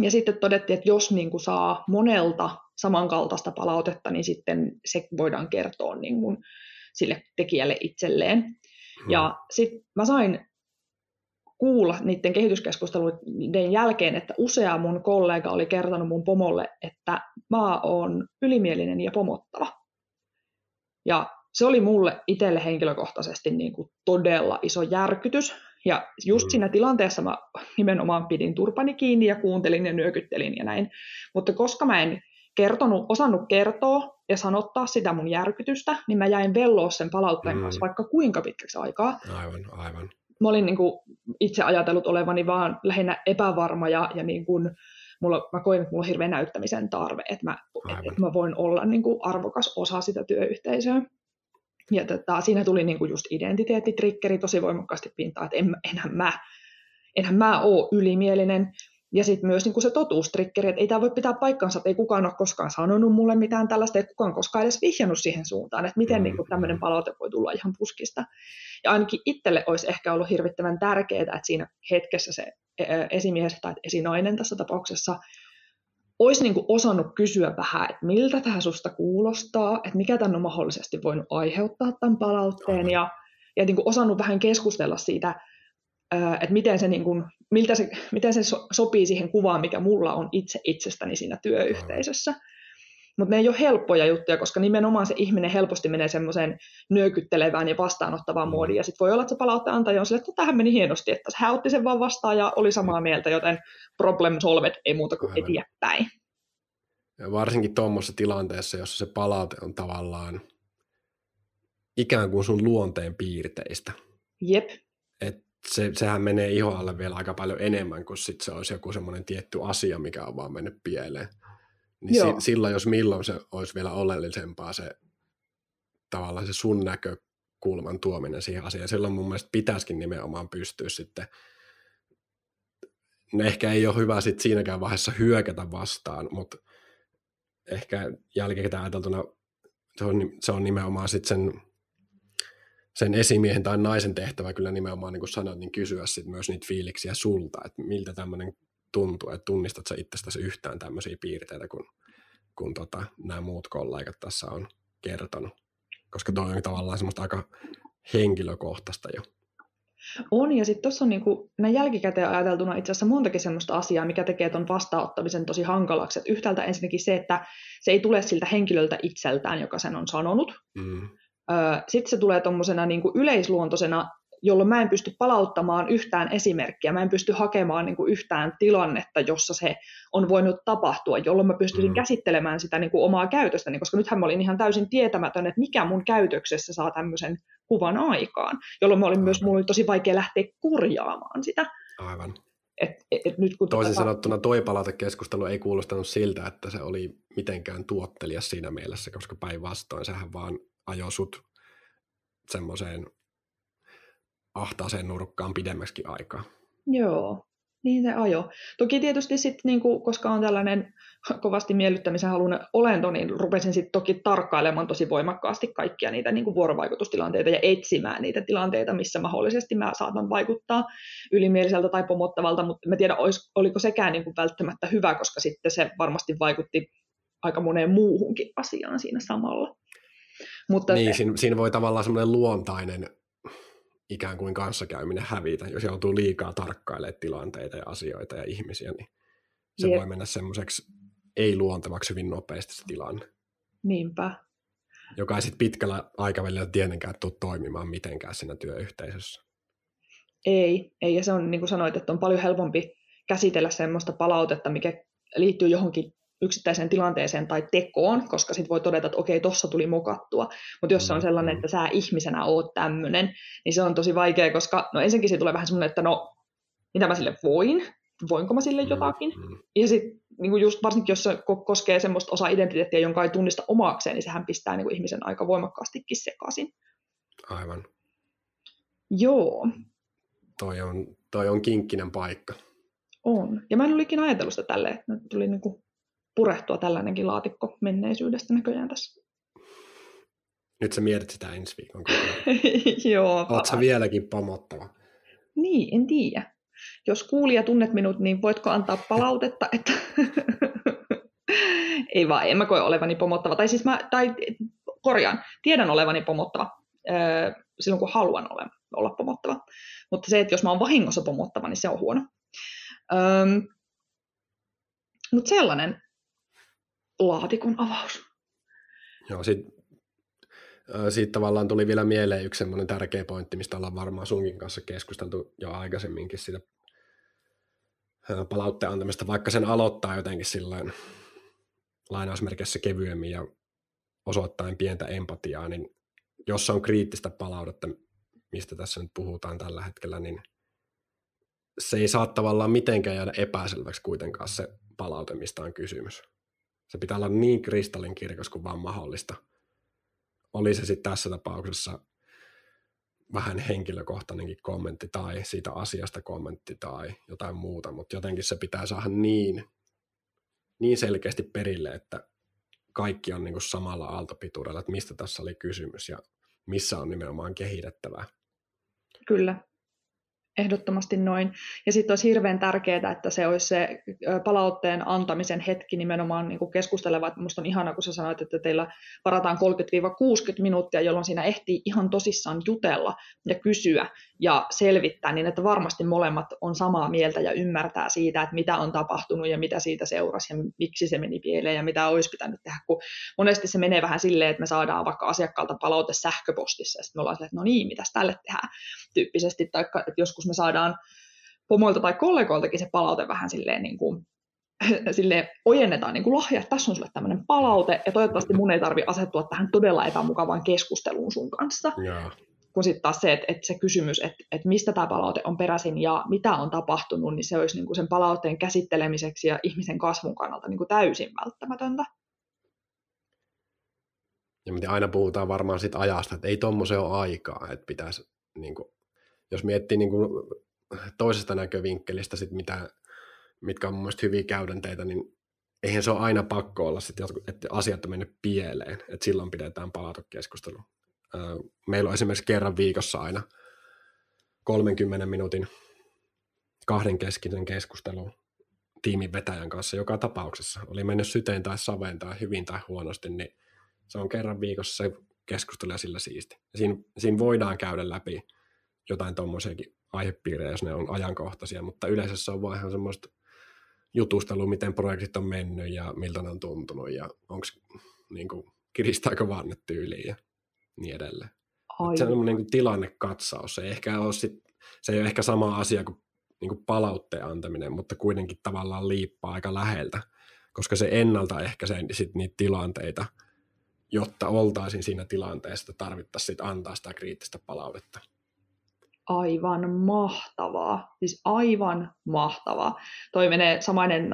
Ja sitten todettiin, että jos niin kuin saa monelta samankaltaista palautetta, niin sitten se voidaan kertoa niin kuin sille tekijälle itselleen. Hmm. Ja sitten mä sain kuulla niiden kehityskeskusteluiden jälkeen, että usea mun kollega oli kertonut mun pomolle, että mä oon ylimielinen ja pomottava. Ja se oli mulle itselle henkilökohtaisesti niin kuin todella iso järkytys. Ja just mm. siinä tilanteessa mä nimenomaan pidin turpani kiinni ja kuuntelin ja nyökyttelin ja näin. Mutta koska mä en kertonut, osannut kertoa ja sanottaa sitä mun järkytystä, niin mä jäin velloa sen palautteen mm. kanssa vaikka kuinka pitkäksi aikaa. Aivan, aivan. Mä olin niin kuin itse ajatellut olevani vaan lähinnä epävarma ja, ja niin kuin, mulla, mä koin, että mulla on hirveä näyttämisen tarve, että mä, että mä voin olla niin kuin arvokas osa sitä työyhteisöä. Ja tota, siinä tuli niinku just identiteettitrikkeri tosi voimakkaasti pintaan, että en, enhän mä, enhän mä ole ylimielinen. Ja sitten myös niinku se totuustrikkeri, että ei tämä voi pitää paikkansa, että ei kukaan ole koskaan sanonut mulle mitään tällaista, ei kukaan koskaan edes vihjannut siihen suuntaan, että miten mm. niinku tämmöinen palaute voi tulla ihan puskista. Ja ainakin itselle olisi ehkä ollut hirvittävän tärkeää, että siinä hetkessä se esimies tai esinainen tässä tapauksessa olisi niin kuin osannut kysyä vähän, että miltä tämä susta kuulostaa, että mikä tämän on mahdollisesti voinut aiheuttaa tämän palautteen, ja, ja niin osannut vähän keskustella siitä, että miten se, niin kuin, miltä se, miten se sopii siihen kuvaan, mikä mulla on itse itsestäni siinä työyhteisössä. Mutta ne ei ole helppoja juttuja, koska nimenomaan se ihminen helposti menee semmoiseen nyökyttelevään ja vastaanottavaan mm. muodiin. Ja sitten voi olla, että se palautteen antaja on sille, että tähän meni hienosti, että hän otti sen vaan vastaan ja oli samaa mieltä, joten problem solved ei muuta kuin eteenpäin. Ja varsinkin tuommoisessa tilanteessa, jossa se palaute on tavallaan ikään kuin sun luonteen piirteistä. Jep. Et se, sehän menee ihoalle vielä aika paljon enemmän kuin sit se olisi joku semmoinen tietty asia, mikä on vaan mennyt pieleen. Niin si, silloin, jos milloin se olisi vielä oleellisempaa se tavallaan se sun näkökulman tuominen siihen asiaan. Silloin mun mielestä pitäisikin nimenomaan pystyä sitten no ehkä ei ole hyvä sit siinäkään vaiheessa hyökätä vastaan, mutta ehkä jälkikäteen ajateltuna se on, se on nimenomaan sit sen, sen esimiehen tai naisen tehtävä kyllä nimenomaan, niin kuin sanoit, niin kysyä sit myös niitä fiiliksiä sulta, että miltä tämmöinen tuntuu, että tunnistat sä itsestäsi yhtään tämmöisiä piirteitä, kun, kun tota, nämä muut kollegat tässä on kertonut. Koska toi on tavallaan semmoista aika henkilökohtaista jo. On, ja sitten tuossa on niinku, näin jälkikäteen ajateltuna itse asiassa montakin semmoista asiaa, mikä tekee tuon vastaanottamisen tosi hankalaksi. Et yhtäältä ensinnäkin se, että se ei tule siltä henkilöltä itseltään, joka sen on sanonut. Mm. Sitten se tulee tuommoisena niinku yleisluontoisena jolloin mä en pysty palauttamaan yhtään esimerkkiä, mä en pysty hakemaan niin kuin yhtään tilannetta, jossa se on voinut tapahtua, jolloin mä pystyisin mm. käsittelemään sitä niin kuin omaa käytöstäni, koska nythän mä olin ihan täysin tietämätön, että mikä mun käytöksessä saa tämmöisen kuvan aikaan, jolloin mä olin myös, mulla oli tosi vaikea lähteä korjaamaan sitä. Aivan. Et, et, et nyt kun Toisin tota... sanottuna toi palautekeskustelu ei kuulostanut siltä, että se oli mitenkään tuottelias siinä mielessä, koska päinvastoin sehän vaan ajoi sut semmoiseen ahtaaseen nurkkaan pidemmäksi aikaa. Joo, niin se ajo. Toki tietysti sitten, niin koska on tällainen kovasti miellyttämisen halunnut olento, niin rupesin sitten toki tarkkailemaan tosi voimakkaasti kaikkia niitä niin kuin vuorovaikutustilanteita ja etsimään niitä tilanteita, missä mahdollisesti mä saatan vaikuttaa ylimieliseltä tai pomottavalta, mutta mä tiedän, olis, oliko sekään niin kuin välttämättä hyvä, koska sitten se varmasti vaikutti aika moneen muuhunkin asiaan siinä samalla. Mutta niin, siinä, siinä voi tavallaan semmoinen luontainen ikään kuin kanssakäyminen hävitä, jos joutuu liikaa tarkkailemaan tilanteita ja asioita ja ihmisiä, niin se Jep. voi mennä semmoiseksi ei-luontevaksi hyvin nopeasti se tilanne. Niinpä. Joka ei sitten pitkällä aikavälillä tietenkään tule toimimaan mitenkään siinä työyhteisössä. Ei, ei, ja se on niin kuin sanoit, että on paljon helpompi käsitellä semmoista palautetta, mikä liittyy johonkin yksittäiseen tilanteeseen tai tekoon, koska sitten voi todeta, että okei, tuossa tuli mokattua. Mutta jos se on mm, sellainen, mm. että sä ihmisenä oot tämmöinen, niin se on tosi vaikea, koska no ensinnäkin se tulee vähän semmoinen, että no, mitä mä sille voin, voinko mä sille mm, jotakin. Ja sitten niin just varsinkin, jos se koskee semmoista osa identiteettiä, jonka ei tunnista omakseen, niin sehän pistää niin kuin ihmisen aika voimakkaastikin sekaisin. Aivan. Joo. Toi on, toi on kinkkinen paikka. On. Ja mä en olikin ajatellut sitä tälleen, tuli niin kuin purehtua tällainenkin laatikko menneisyydestä näköjään tässä. Nyt sä mietit sitä ensi viikon Joo. Oot sä vieläkin pomottava? Niin, en tiedä. Jos kuulija tunnet minut, niin voitko antaa palautetta, että ei vaan, en mä koe olevani pomottava. Tai siis mä, tai korjaan, tiedän olevani pomottava öö, silloin, kun haluan ole, olla pomottava. Mutta se, että jos mä oon vahingossa pomottava, niin se on huono. Öö, Mutta sellainen laatikon avaus. Joo, sit, siitä tavallaan tuli vielä mieleen yksi semmoinen tärkeä pointti, mistä ollaan varmaan sunkin kanssa keskusteltu jo aikaisemminkin siitä palautteen antamista, vaikka sen aloittaa jotenkin silloin lainausmerkissä kevyemmin ja osoittain pientä empatiaa, niin jos on kriittistä palautetta, mistä tässä nyt puhutaan tällä hetkellä, niin se ei saa tavallaan mitenkään jäädä epäselväksi kuitenkaan se palaute, mistä on kysymys. Se pitää olla niin kristallin kirkas kuin vaan mahdollista. Oli se sitten tässä tapauksessa vähän henkilökohtainenkin kommentti tai siitä asiasta kommentti tai jotain muuta, mutta jotenkin se pitää saada niin, niin selkeästi perille, että kaikki on niin kuin samalla aaltopituudella, että mistä tässä oli kysymys ja missä on nimenomaan kehitettävää. Kyllä, Ehdottomasti noin. Ja sitten olisi hirveän tärkeää, että se olisi se palautteen antamisen hetki nimenomaan niin kuin keskusteleva. Minusta on ihana, kun sä sanoit, että teillä varataan 30-60 minuuttia, jolloin siinä ehtii ihan tosissaan jutella ja kysyä ja selvittää, niin että varmasti molemmat on samaa mieltä ja ymmärtää siitä, että mitä on tapahtunut ja mitä siitä seurasi ja miksi se meni pieleen ja mitä olisi pitänyt tehdä. Kun monesti se menee vähän silleen, että me saadaan vaikka asiakkaalta palaute sähköpostissa ja sitten me ollaan silleen, että no niin, mitä tälle tehdään tyyppisesti. Tai että joskus me saadaan pomoilta tai kollegoiltakin se palaute vähän silleen niin kuin sille ojennetaan niin kuin lahja, että tässä on sulle tämmöinen palaute, ja toivottavasti mun ei tarvi asettua tähän todella epämukavaan keskusteluun sun kanssa. Yeah. kun sitten taas se, että, että se kysymys, että, että mistä tämä palaute on peräisin ja mitä on tapahtunut, niin se olisi niin kuin sen palautteen käsittelemiseksi ja ihmisen kasvun kannalta niin kuin täysin välttämätöntä. Ja aina puhutaan varmaan siitä ajasta, että ei tuommoisen ole aikaa, että pitäisi, niin kuin, jos miettii niin kuin toisesta näkövinkkelistä, sit mitä, mitkä on mun mielestä hyviä käytänteitä, niin eihän se ole aina pakko olla, sit, että asiat on mennyt pieleen, että silloin pidetään palautekeskustelu. Meillä on esimerkiksi kerran viikossa aina 30 minuutin kahden keskinen keskustelu tiimin vetäjän kanssa joka tapauksessa. Oli mennyt syteen tai saveen tai hyvin tai huonosti, niin se on kerran viikossa se keskustelu ja sillä siisti. Siinä, siinä voidaan käydä läpi jotain tuommoisiakin aihepiirejä, jos ne on ajankohtaisia, mutta yleensä se on vaan ihan semmoista jutustelua, miten projektit on mennyt ja miltä ne on tuntunut ja onko niin kuin, kiristääkö vanne tyyliin ja niin edelleen. Se on niin tilannekatsaus. Se ei, ehkä ole sit, se ei ole ehkä sama asia kuin, niin kuin palautteen antaminen, mutta kuitenkin tavallaan liippaa aika läheltä, koska se ennaltaehkäisee sit niitä tilanteita, jotta oltaisiin siinä tilanteessa, että tarvittaisiin antaa sitä kriittistä palautetta aivan mahtavaa. Siis aivan mahtavaa. Toi menee samainen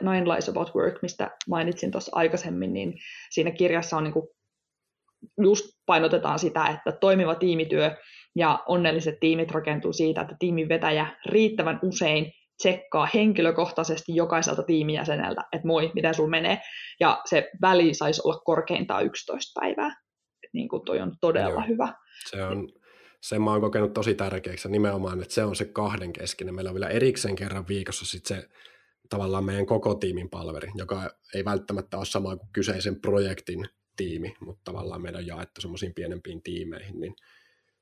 Nine Lies About Work, mistä mainitsin tuossa aikaisemmin, niin siinä kirjassa on niinku just painotetaan sitä, että toimiva tiimityö ja onnelliset tiimit rakentuu siitä, että tiimin vetäjä riittävän usein tsekkaa henkilökohtaisesti jokaiselta tiimijäseneltä, että moi, miten sulla menee. Ja se väli saisi olla korkeintaan 11 päivää. niin kuin toi on todella Joo. hyvä. Se on, sen mä oon kokenut tosi tärkeäksi nimenomaan, että se on se kahden keskinen. Meillä on vielä erikseen kerran viikossa sit se tavallaan meidän koko tiimin palveri, joka ei välttämättä ole sama kuin kyseisen projektin tiimi, mutta tavallaan meidän on jaettu semmoisiin pienempiin tiimeihin, niin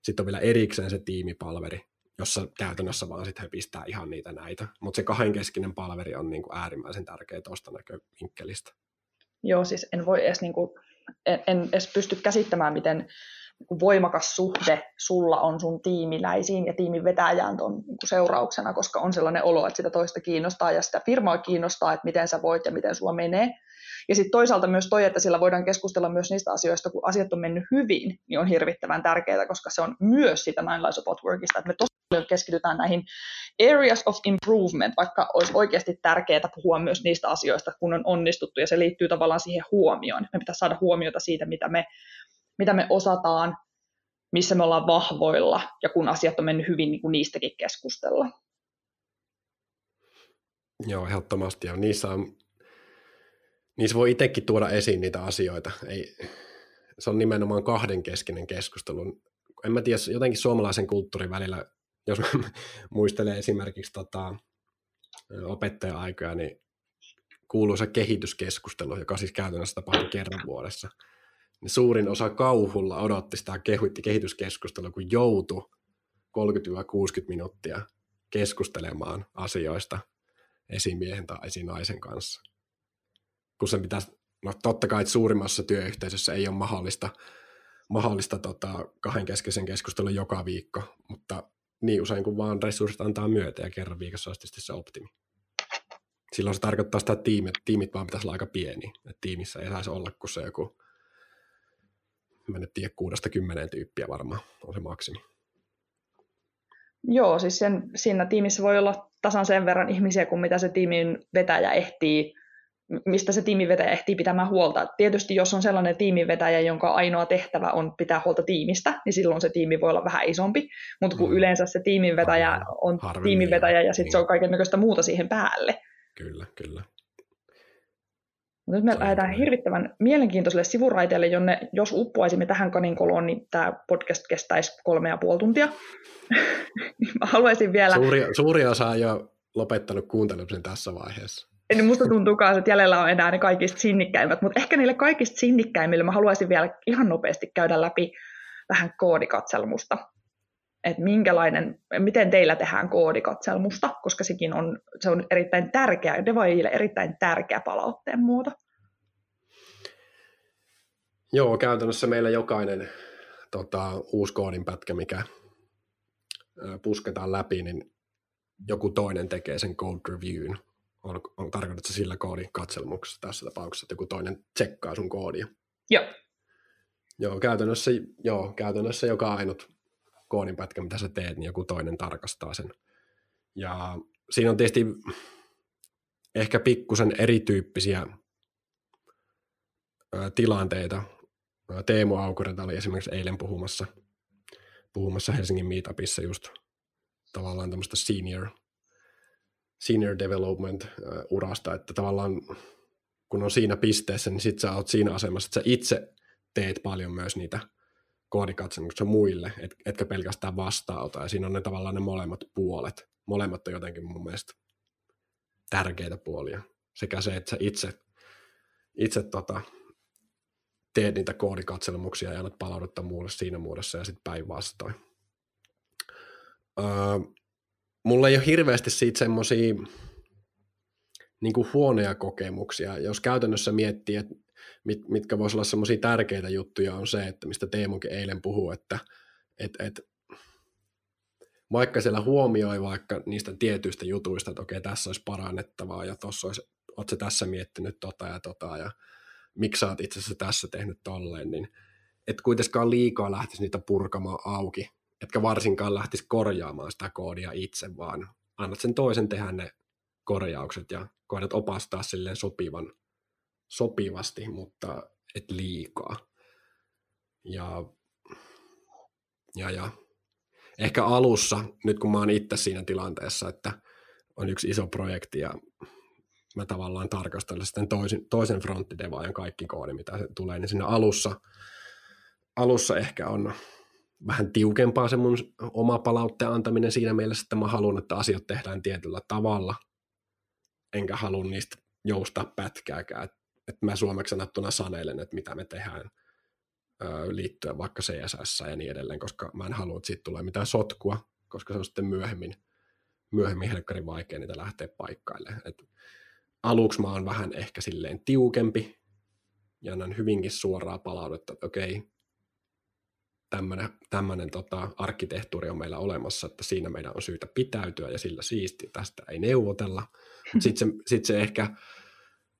sitten on vielä erikseen se tiimipalveri, jossa käytännössä vaan sitten he pistää ihan niitä näitä. Mutta se kahdenkeskinen palveri on niin kuin äärimmäisen tärkeä tuosta näkövinkkelistä. Joo, siis en voi edes, niin kuin, en, en edes pysty käsittämään, miten voimakas suhde sulla on sun tiimiläisiin ja tiimin vetäjään tuon niin seurauksena, koska on sellainen olo, että sitä toista kiinnostaa ja sitä firmaa kiinnostaa, että miten sä voit ja miten sulla menee. Ja sitten toisaalta myös toi, että sillä voidaan keskustella myös niistä asioista, kun asiat on mennyt hyvin, niin on hirvittävän tärkeää, koska se on myös sitä Nine Lives of Workista, että me tosi paljon keskitytään näihin areas of improvement, vaikka olisi oikeasti tärkeää puhua myös niistä asioista, kun on onnistuttu, ja se liittyy tavallaan siihen huomioon. Me pitää saada huomiota siitä, mitä me mitä me osataan, missä me ollaan vahvoilla ja kun asiat on mennyt hyvin, niin kuin niistäkin keskustella. Joo, ehdottomasti. Ja niissä, on, niissä voi itsekin tuoda esiin niitä asioita. Ei, se on nimenomaan kahdenkeskinen keskustelu. En mä tiedä, jotenkin suomalaisen kulttuurin välillä, jos muistelee esimerkiksi tota, opettaja-aikoja, niin kuuluisa kehityskeskustelu, joka siis käytännössä tapahtuu kerran vuodessa – niin suurin osa kauhulla odotti sitä kehityskeskustelua, kun joutui 30-60 minuuttia keskustelemaan asioista esimiehen tai esinaisen kanssa. Kun sen pitäisi, no totta kai että suurimmassa työyhteisössä ei ole mahdollista, mahdollista tota, kahden keskeisen keskustelun joka viikko, mutta niin usein kuin vaan resurssit antaa myötä ja kerran viikossa olisi se optimi. Silloin se tarkoittaa sitä, että tiimit, tiimit vaan pitäisi olla aika pieni. Että tiimissä ei saisi olla kuin se joku mä nyt tiedä, kuudesta kymmeneen tyyppiä varmaan on se maksimi. Joo, siis sen, siinä tiimissä voi olla tasan sen verran ihmisiä kuin mitä se tiimin vetäjä ehtii, mistä se tiimivetäjä ehtii pitämään huolta. Tietysti jos on sellainen tiimivetäjä, jonka ainoa tehtävä on pitää huolta tiimistä, niin silloin se tiimi voi olla vähän isompi, mutta kun mm. yleensä se tiimivetäjä on Harvemmin, tiimivetäjä ja sitten niin. se on kaiken näköistä muuta siihen päälle. Kyllä, kyllä. Mutta nyt me lähdetään hirvittävän mielenkiintoiselle sivuraiteelle, jonne jos uppoaisimme tähän kaninkoloon, niin tämä podcast kestäisi kolme ja puoli tuntia. Mä haluaisin vielä... Suuri, suuri osa on jo lopettanut kuuntelemisen tässä vaiheessa. Niin musta tuntuu myös, että jäljellä on enää ne kaikista sinnikkäimmät, mutta ehkä niille kaikista sinnikkäimmille mä haluaisin vielä ihan nopeasti käydä läpi vähän koodikatselmusta. Että minkälainen, miten teillä tehdään koodikatselmusta, koska sekin on, se on erittäin tärkeä, devaajille erittäin tärkeä palautteen muoto. Joo, käytännössä meillä jokainen tota, uusi koodin pätkä, mikä pusketaan läpi, niin joku toinen tekee sen code reviewn. On, on tarkoitettu sillä koodin katselmuksessa tässä tapauksessa, että joku toinen tsekkaa sun koodia. Joo. Joo, käytännössä, joo, käytännössä joka ainut koodinpätkä, mitä sä teet, niin joku toinen tarkastaa sen. Ja siinä on tietysti ehkä pikkusen erityyppisiä tilanteita. Teemu Aukurenta oli esimerkiksi eilen puhumassa, puhumassa Helsingin Meetupissa just tavallaan tämmöistä senior, senior development urasta, että tavallaan kun on siinä pisteessä, niin sit sä oot siinä asemassa, että sä itse teet paljon myös niitä koodikatsomuksia muille, et, etkä pelkästään vastaanota, ja siinä on ne tavallaan ne molemmat puolet. Molemmat on jotenkin mun mielestä tärkeitä puolia. Sekä se, että sä itse, itse tota, teet niitä koodikatselmuksia ja annat palautetta muulle siinä muodossa ja sitten päinvastoin. Öö, mulla ei ole hirveästi siitä semmoisia niin huonoja kokemuksia. Jos käytännössä miettii, että mit, mitkä voisivat olla semmoisia tärkeitä juttuja, on se, että mistä Teemukin eilen puhuu, että et, et, vaikka siellä huomioi vaikka niistä tietyistä jutuista, että okei, tässä olisi parannettavaa ja tuossa olisi, oletko tässä miettinyt tota ja tota ja miksi sä oot itse asiassa tässä tehnyt tolleen, niin et kuitenkaan liikaa lähtisi niitä purkamaan auki, etkä varsinkaan lähtisi korjaamaan sitä koodia itse, vaan annat sen toisen tehdä ne korjaukset ja koetat opastaa silleen sopivan, sopivasti, mutta et liikaa. Ja, ja, ja ehkä alussa, nyt kun mä oon itse siinä tilanteessa, että on yksi iso projekti ja mä tavallaan tarkastelen sitten toisen, toisen fronttidevaajan kaikki koodi, mitä se tulee, niin siinä alussa, alussa ehkä on vähän tiukempaa se mun oma palautteen antaminen siinä mielessä, että mä haluan, että asiat tehdään tietyllä tavalla, enkä halua niistä joustaa pätkääkään, että et mä suomeksi sanottuna sanelen, että mitä me tehdään liittyen vaikka CSS ja niin edelleen, koska mä en halua, että siitä tulee mitään sotkua, koska se on sitten myöhemmin, myöhemmin helkkarin vaikea niitä lähteä paikkaille. Et aluksi mä oon vähän ehkä silleen tiukempi ja annan hyvinkin suoraa palautetta, että okei, tämmöinen, tämmöinen tota, arkkitehtuuri on meillä olemassa, että siinä meidän on syytä pitäytyä ja sillä siisti, tästä ei neuvotella. Sitten se, sit se ehkä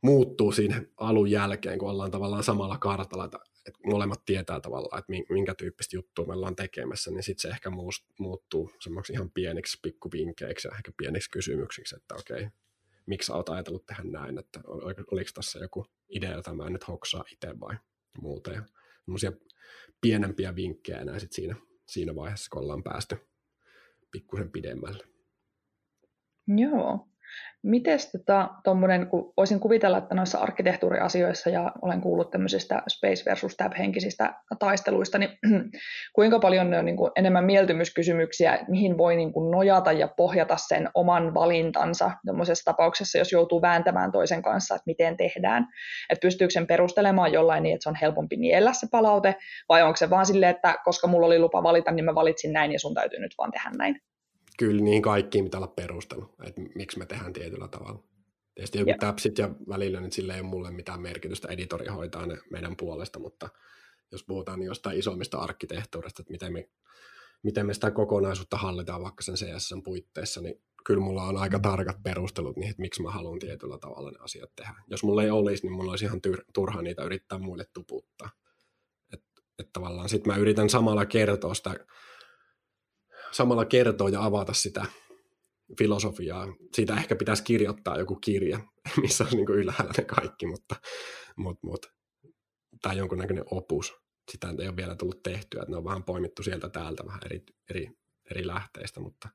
muuttuu siinä alun jälkeen, kun ollaan tavallaan samalla kartalla, että, että molemmat tietää tavallaan, että minkä tyyppistä juttua me ollaan tekemässä, niin sitten se ehkä muuttuu semmoiksi ihan pieniksi pikkuvinkkeiksi ja ehkä pieniksi kysymyksiksi, että okei, miksi olet ajatellut tehdä näin, että oliko tässä joku idea, jota mä nyt hoksaa itse vai muuta. Ja pienempiä vinkkejä enää sit siinä, siinä vaiheessa, kun ollaan päästy pikkusen pidemmälle. Joo. Miten tota, tommonen, kun voisin kuvitella, että noissa arkkitehtuuriasioissa ja olen kuullut tämmöisistä space versus tab henkisistä taisteluista, niin kuinka paljon ne on niin kuin enemmän mieltymyskysymyksiä, mihin voi niin kuin nojata ja pohjata sen oman valintansa tämmöisessä tapauksessa, jos joutuu vääntämään toisen kanssa, että miten tehdään. Että pystyykö sen perustelemaan jollain niin, että se on helpompi niellä se palaute, vai onko se vaan silleen, että koska mulla oli lupa valita, niin mä valitsin näin ja sun täytyy nyt vaan tehdä näin kyllä niin kaikkiin mitä olla perustelu, että miksi me tehdään tietyllä tavalla. Tietysti joku täpsit ja välillä, niin sillä ei ole mulle mitään merkitystä, editori hoitaa ne meidän puolesta, mutta jos puhutaan niin jostain isommista arkkitehtuurista, että miten me, miten me sitä kokonaisuutta hallitaan vaikka sen CSS puitteissa, niin kyllä mulla on aika tarkat perustelut niihin, että miksi mä haluan tietyllä tavalla ne asiat tehdä. Jos mulla ei olisi, niin mulla olisi ihan turha niitä yrittää muille tuputtaa. Että et tavallaan sitten mä yritän samalla kertoa sitä samalla kertoa ja avata sitä filosofiaa. Siitä ehkä pitäisi kirjoittaa joku kirja, missä olisi niin ylhäällä ne kaikki, mutta, mutta, mutta tai jonkunnäköinen opus. Sitä ei ole vielä tullut tehtyä, että ne on vähän poimittu sieltä täältä vähän eri, eri, eri lähteistä, mutta,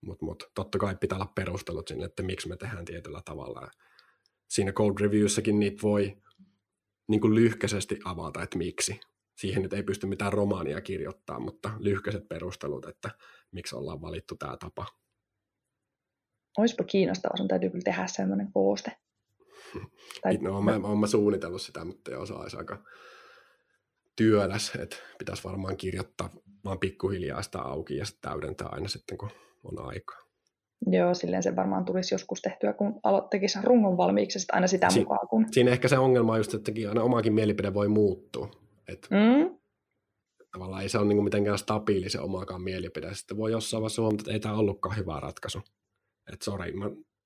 mutta, mutta totta kai pitää olla perustelut sinne, että miksi me tehdään tietyllä tavalla. Siinä code reviewssakin niitä voi niin kuin lyhkäisesti avata, että miksi siihen nyt ei pysty mitään romaania kirjoittaa, mutta lyhkäiset perustelut, että miksi ollaan valittu tämä tapa. Olisipa kiinnostavaa, sun täytyy kyllä tehdä sellainen kooste. Tai... No, olen mä, olen mä suunnitellut sitä, mutta ei osaa aika työläs, että pitäisi varmaan kirjoittaa vaan pikkuhiljaa sitä auki ja sitten täydentää aina sitten, kun on aikaa. Joo, silleen se varmaan tulisi joskus tehtyä, kun aloittekin rungon valmiiksi, aina sitä si- mukaan. Kun... Siinä ehkä se ongelma on just, että aina omakin mielipide voi muuttua. Et mm. Tavallaan ei se ole niin mitenkään stabiili se omaakaan mielipide. Sitten voi jossain vaiheessa huomata, että ei tämä ollutkaan hyvä ratkaisu. Että sori,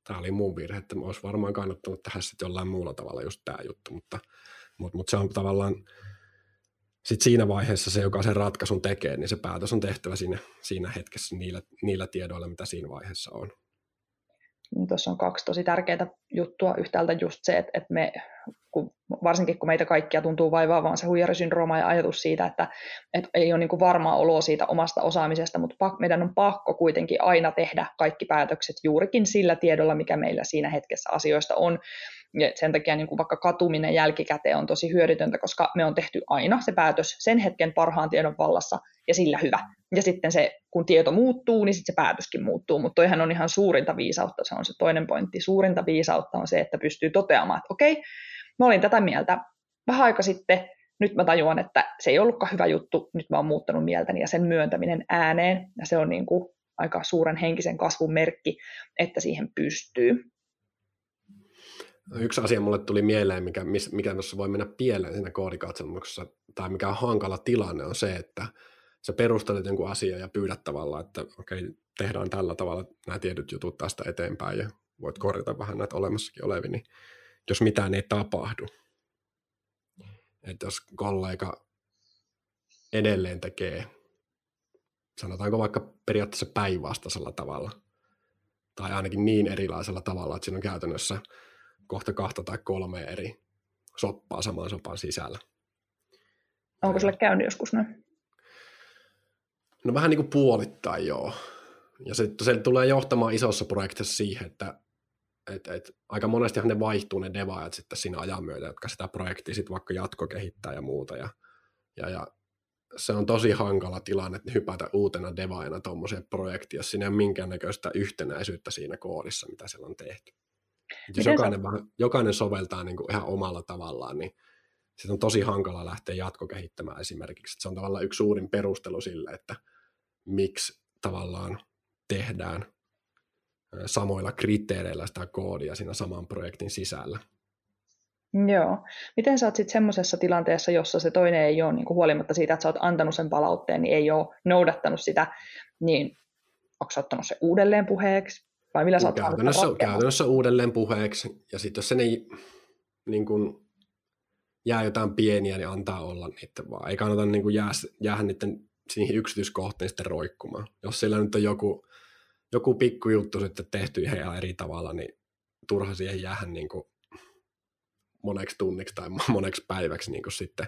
tämä oli mun virhe, että olisi varmaan kannattanut tehdä sitten jollain muulla tavalla just tämä juttu, mutta, mutta, mutta se on tavallaan sitten siinä vaiheessa se, joka sen ratkaisun tekee, niin se päätös on tehtävä siinä, siinä hetkessä niillä, niillä tiedoilla, mitä siinä vaiheessa on. Niin tuossa on kaksi tosi tärkeää juttua. Yhtäältä just se, että, että me, kun, varsinkin kun meitä kaikkia tuntuu vaivaavan se huijarisyndrooma ja ajatus siitä, että, että ei ole niin varmaa oloa siitä omasta osaamisesta, mutta pak, meidän on pakko kuitenkin aina tehdä kaikki päätökset juurikin sillä tiedolla, mikä meillä siinä hetkessä asioista on. Ja sen takia niin kuin vaikka katuminen jälkikäteen on tosi hyödytöntä, koska me on tehty aina se päätös sen hetken parhaan tiedon vallassa ja sillä hyvä. Ja sitten se, kun tieto muuttuu, niin sitten se päätöskin muuttuu. Mutta toihan on ihan suurinta viisautta, se on se toinen pointti. Suurinta viisautta on se, että pystyy toteamaan, että okei, mä olin tätä mieltä vähän aika sitten, nyt mä tajuan, että se ei ollutkaan hyvä juttu, nyt mä oon muuttanut mieltäni ja sen myöntäminen ääneen, ja se on niin kuin aika suuren henkisen kasvun merkki, että siihen pystyy. Yksi asia mulle tuli mieleen, mikä, mikä voi mennä pieleen siinä koodikatselmuksessa, tai mikä on hankala tilanne, on se, että sä perustelet jonkun asian ja pyydät tavallaan, että okei, okay, tehdään tällä tavalla nämä tietyt jutut tästä eteenpäin, ja voit korjata vähän näitä olemassakin olevia, niin jos mitään ei tapahdu, että jos kollega edelleen tekee, sanotaanko vaikka periaatteessa päinvastaisella tavalla, tai ainakin niin erilaisella tavalla, että siinä on käytännössä kohta kahta tai kolme eri soppaa saman sopan sisällä. Onko sulle käynyt joskus noin? No vähän niin kuin puolittain joo. Ja se, se tulee johtamaan isossa projektissa siihen, että et, et, aika monestihan ne vaihtuu ne devaajat sitten siinä ajan myötä, jotka sitä projektia sitten vaikka jatkokehittää ja muuta. Ja, ja, ja se on tosi hankala tilanne, että hypätä uutena devaajana tuommoiseen projektiin, jos siinä ei ole minkäännäköistä yhtenäisyyttä siinä koodissa, mitä siellä on tehty. Jos jokainen, sä... jokainen soveltaa niin kuin ihan omalla tavallaan, niin sitten on tosi hankala lähteä jatkokehittämään esimerkiksi. Se on tavallaan yksi suurin perustelu sille, että miksi tavallaan tehdään samoilla kriteereillä sitä koodia siinä saman projektin sisällä. Joo. Miten sä oot sitten semmoisessa tilanteessa, jossa se toinen ei ole, niin kuin huolimatta siitä, että sä oot antanut sen palautteen, niin ei ole noudattanut sitä, niin onko sä ottanut se uudelleen puheeksi? Vai millä sä oot käytännössä, käytännössä uudelleen puheeksi, ja sitten jos se ei niin kuin, jää jotain pieniä, niin antaa olla niiden vaan. Ei kannata niin jää, jäädä niiden siihen yksityiskohtiin sitten roikkumaan. Jos siellä nyt on joku, joku pikkujuttu sitten tehty ihan eri tavalla, niin turha siihen jäädä niin kuin moneksi tunniksi tai moneksi päiväksi niin kuin sitten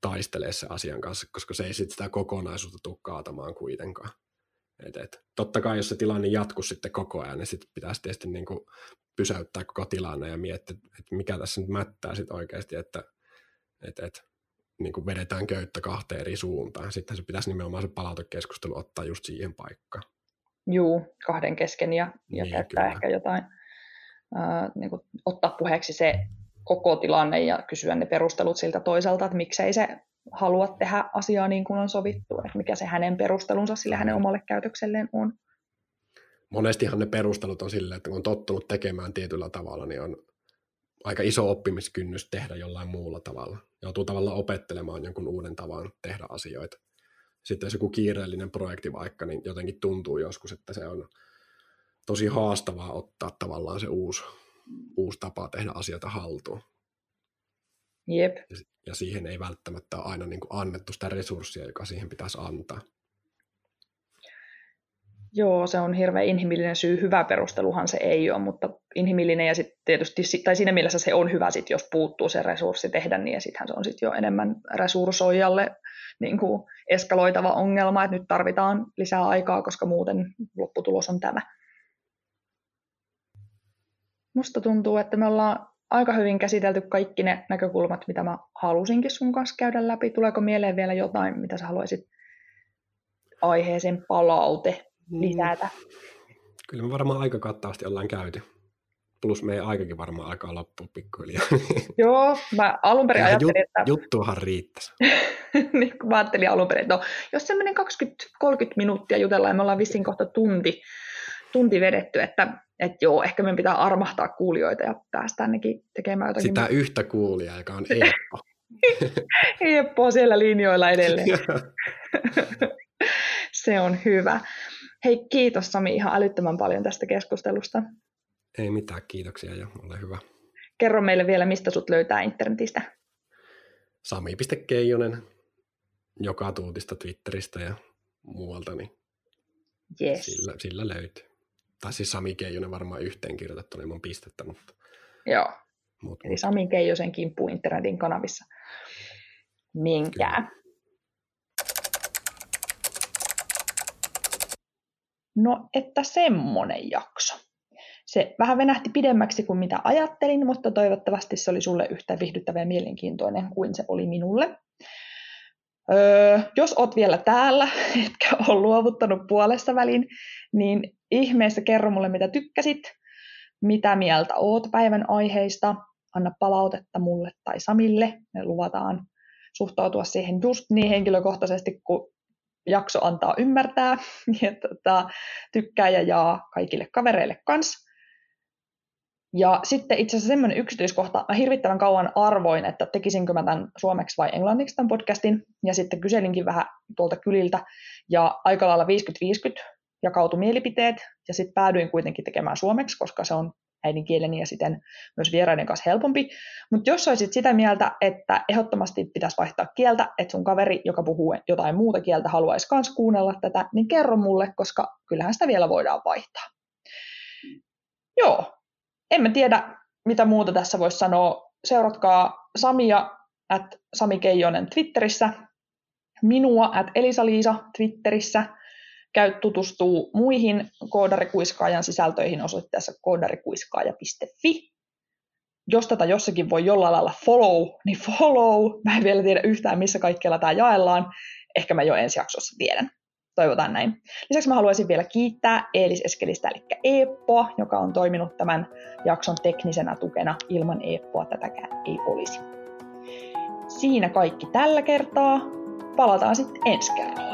taistelee se asian kanssa, koska se ei sitten sitä kokonaisuutta tule kaatamaan kuitenkaan. Et, et, totta kai jos se tilanne jatkuu sitten koko ajan, niin sitten pitäisi tietysti niin kuin pysäyttää koko tilanne ja miettiä, että mikä tässä nyt mättää sitten oikeasti, että et, et, niin kuin vedetään köyttä kahteen eri suuntaan. Sitten se pitäisi nimenomaan se palautekeskustelu ottaa just siihen paikkaan. Juu, kahden kesken ja, ja niin, käyttää kyllä. ehkä jotain, äh, niin kuin ottaa puheeksi se koko tilanne ja kysyä ne perustelut siltä toiselta, että miksei se halua tehdä asiaa niin kuin on sovittu, että mikä se hänen perustelunsa sille hänen omalle käytökselleen on. Monestihan ne perustelut on silleen, että kun on tottunut tekemään tietyllä tavalla, niin on aika iso oppimiskynnys tehdä jollain muulla tavalla. Joutuu tavallaan opettelemaan jonkun uuden tavan tehdä asioita. Sitten jos joku kiireellinen projekti vaikka, niin jotenkin tuntuu joskus, että se on tosi haastavaa ottaa tavallaan se uusi, uusi tapa tehdä asioita haltuun. Jep. Ja siihen ei välttämättä ole aina niin kuin annettu sitä resurssia, joka siihen pitäisi antaa. Joo, se on hirveän inhimillinen syy. Hyvä perusteluhan se ei ole, mutta inhimillinen ja sitten tietysti, tai siinä mielessä se on hyvä sit, jos puuttuu se resurssi tehdä niin, ja sittenhän se on sitten jo enemmän resurssoijalle niin kuin eskaloitava ongelma, että nyt tarvitaan lisää aikaa, koska muuten lopputulos on tämä. Musta tuntuu, että me ollaan aika hyvin käsitelty kaikki ne näkökulmat, mitä mä halusinkin sun kanssa käydä läpi. Tuleeko mieleen vielä jotain, mitä sä haluaisit aiheeseen palaute mm. lisätä? Kyllä me varmaan aika kattavasti ollaan käyty. Plus meidän aikakin varmaan alkaa loppua pikkuhiljaa. Joo, mä alun perin ajattelin, jut, että... Juttuahan riittäisi. niin, mä ajattelin alun perin, että no, jos semmoinen 20-30 minuuttia jutellaan ja me ollaan vissiin kohta tunti, tunti vedetty, että että joo, ehkä meidän pitää armahtaa kuulijoita ja päästä ainakin tekemään jotakin. Sitä yhtä kuulijaa, joka on Eeppo. Eeppo siellä linjoilla edelleen. Se on hyvä. Hei, kiitos Sami ihan älyttömän paljon tästä keskustelusta. Ei mitään, kiitoksia ja ole hyvä. Kerro meille vielä, mistä sut löytää internetistä. Sami.keijonen joka tuutista Twitteristä ja muualta, niin yes. sillä, sillä löytyy. Tai siis Sami Keijonen varmaan yhteen kirjoitettu ilman pistettä, mutta... Joo, mut, eli Sami Keijosen kimppu internetin kanavissa. Minkää. No, että semmonen jakso. Se vähän venähti pidemmäksi kuin mitä ajattelin, mutta toivottavasti se oli sulle yhtä viihdyttävä ja mielenkiintoinen kuin se oli minulle. Öö, jos oot vielä täällä, etkä ole luovuttanut puolesta välin, niin ihmeessä kerro mulle, mitä tykkäsit, mitä mieltä oot päivän aiheista, anna palautetta mulle tai Samille. Me luvataan suhtautua siihen just niin henkilökohtaisesti, kun jakso antaa ymmärtää. Ja tota, tykkää ja jaa kaikille kavereille kanssa. Ja sitten itse asiassa semmoinen yksityiskohta, mä hirvittävän kauan arvoin, että tekisinkö mä tämän suomeksi vai englanniksi tämän podcastin, ja sitten kyselinkin vähän tuolta kyliltä, ja aika lailla 50-50 jakautui mielipiteet, ja sitten päädyin kuitenkin tekemään suomeksi, koska se on äidinkieleni ja sitten myös vieraiden kanssa helpompi. Mutta jos olisit sitä mieltä, että ehdottomasti pitäisi vaihtaa kieltä, että sun kaveri, joka puhuu jotain muuta kieltä, haluaisi myös kuunnella tätä, niin kerro mulle, koska kyllähän sitä vielä voidaan vaihtaa. Joo, en mä tiedä, mitä muuta tässä voisi sanoa. Seuratkaa Samia at Sami Keijonen Twitterissä, minua at Elisa-Liisa Twitterissä. Käy tutustuu muihin koodarikuiskaajan sisältöihin osoitteessa koodarikuiskaaja.fi. Jos tätä jossakin voi jollain lailla follow, niin follow. Mä en vielä tiedä yhtään, missä kaikkialla tämä jaellaan. Ehkä mä jo ensi jaksossa tiedän toivotaan näin. Lisäksi mä haluaisin vielä kiittää Eelis Eskelistä, eli Eeppoa, joka on toiminut tämän jakson teknisenä tukena. Ilman Eeppoa tätäkään ei olisi. Siinä kaikki tällä kertaa. Palataan sitten ensi kerralla.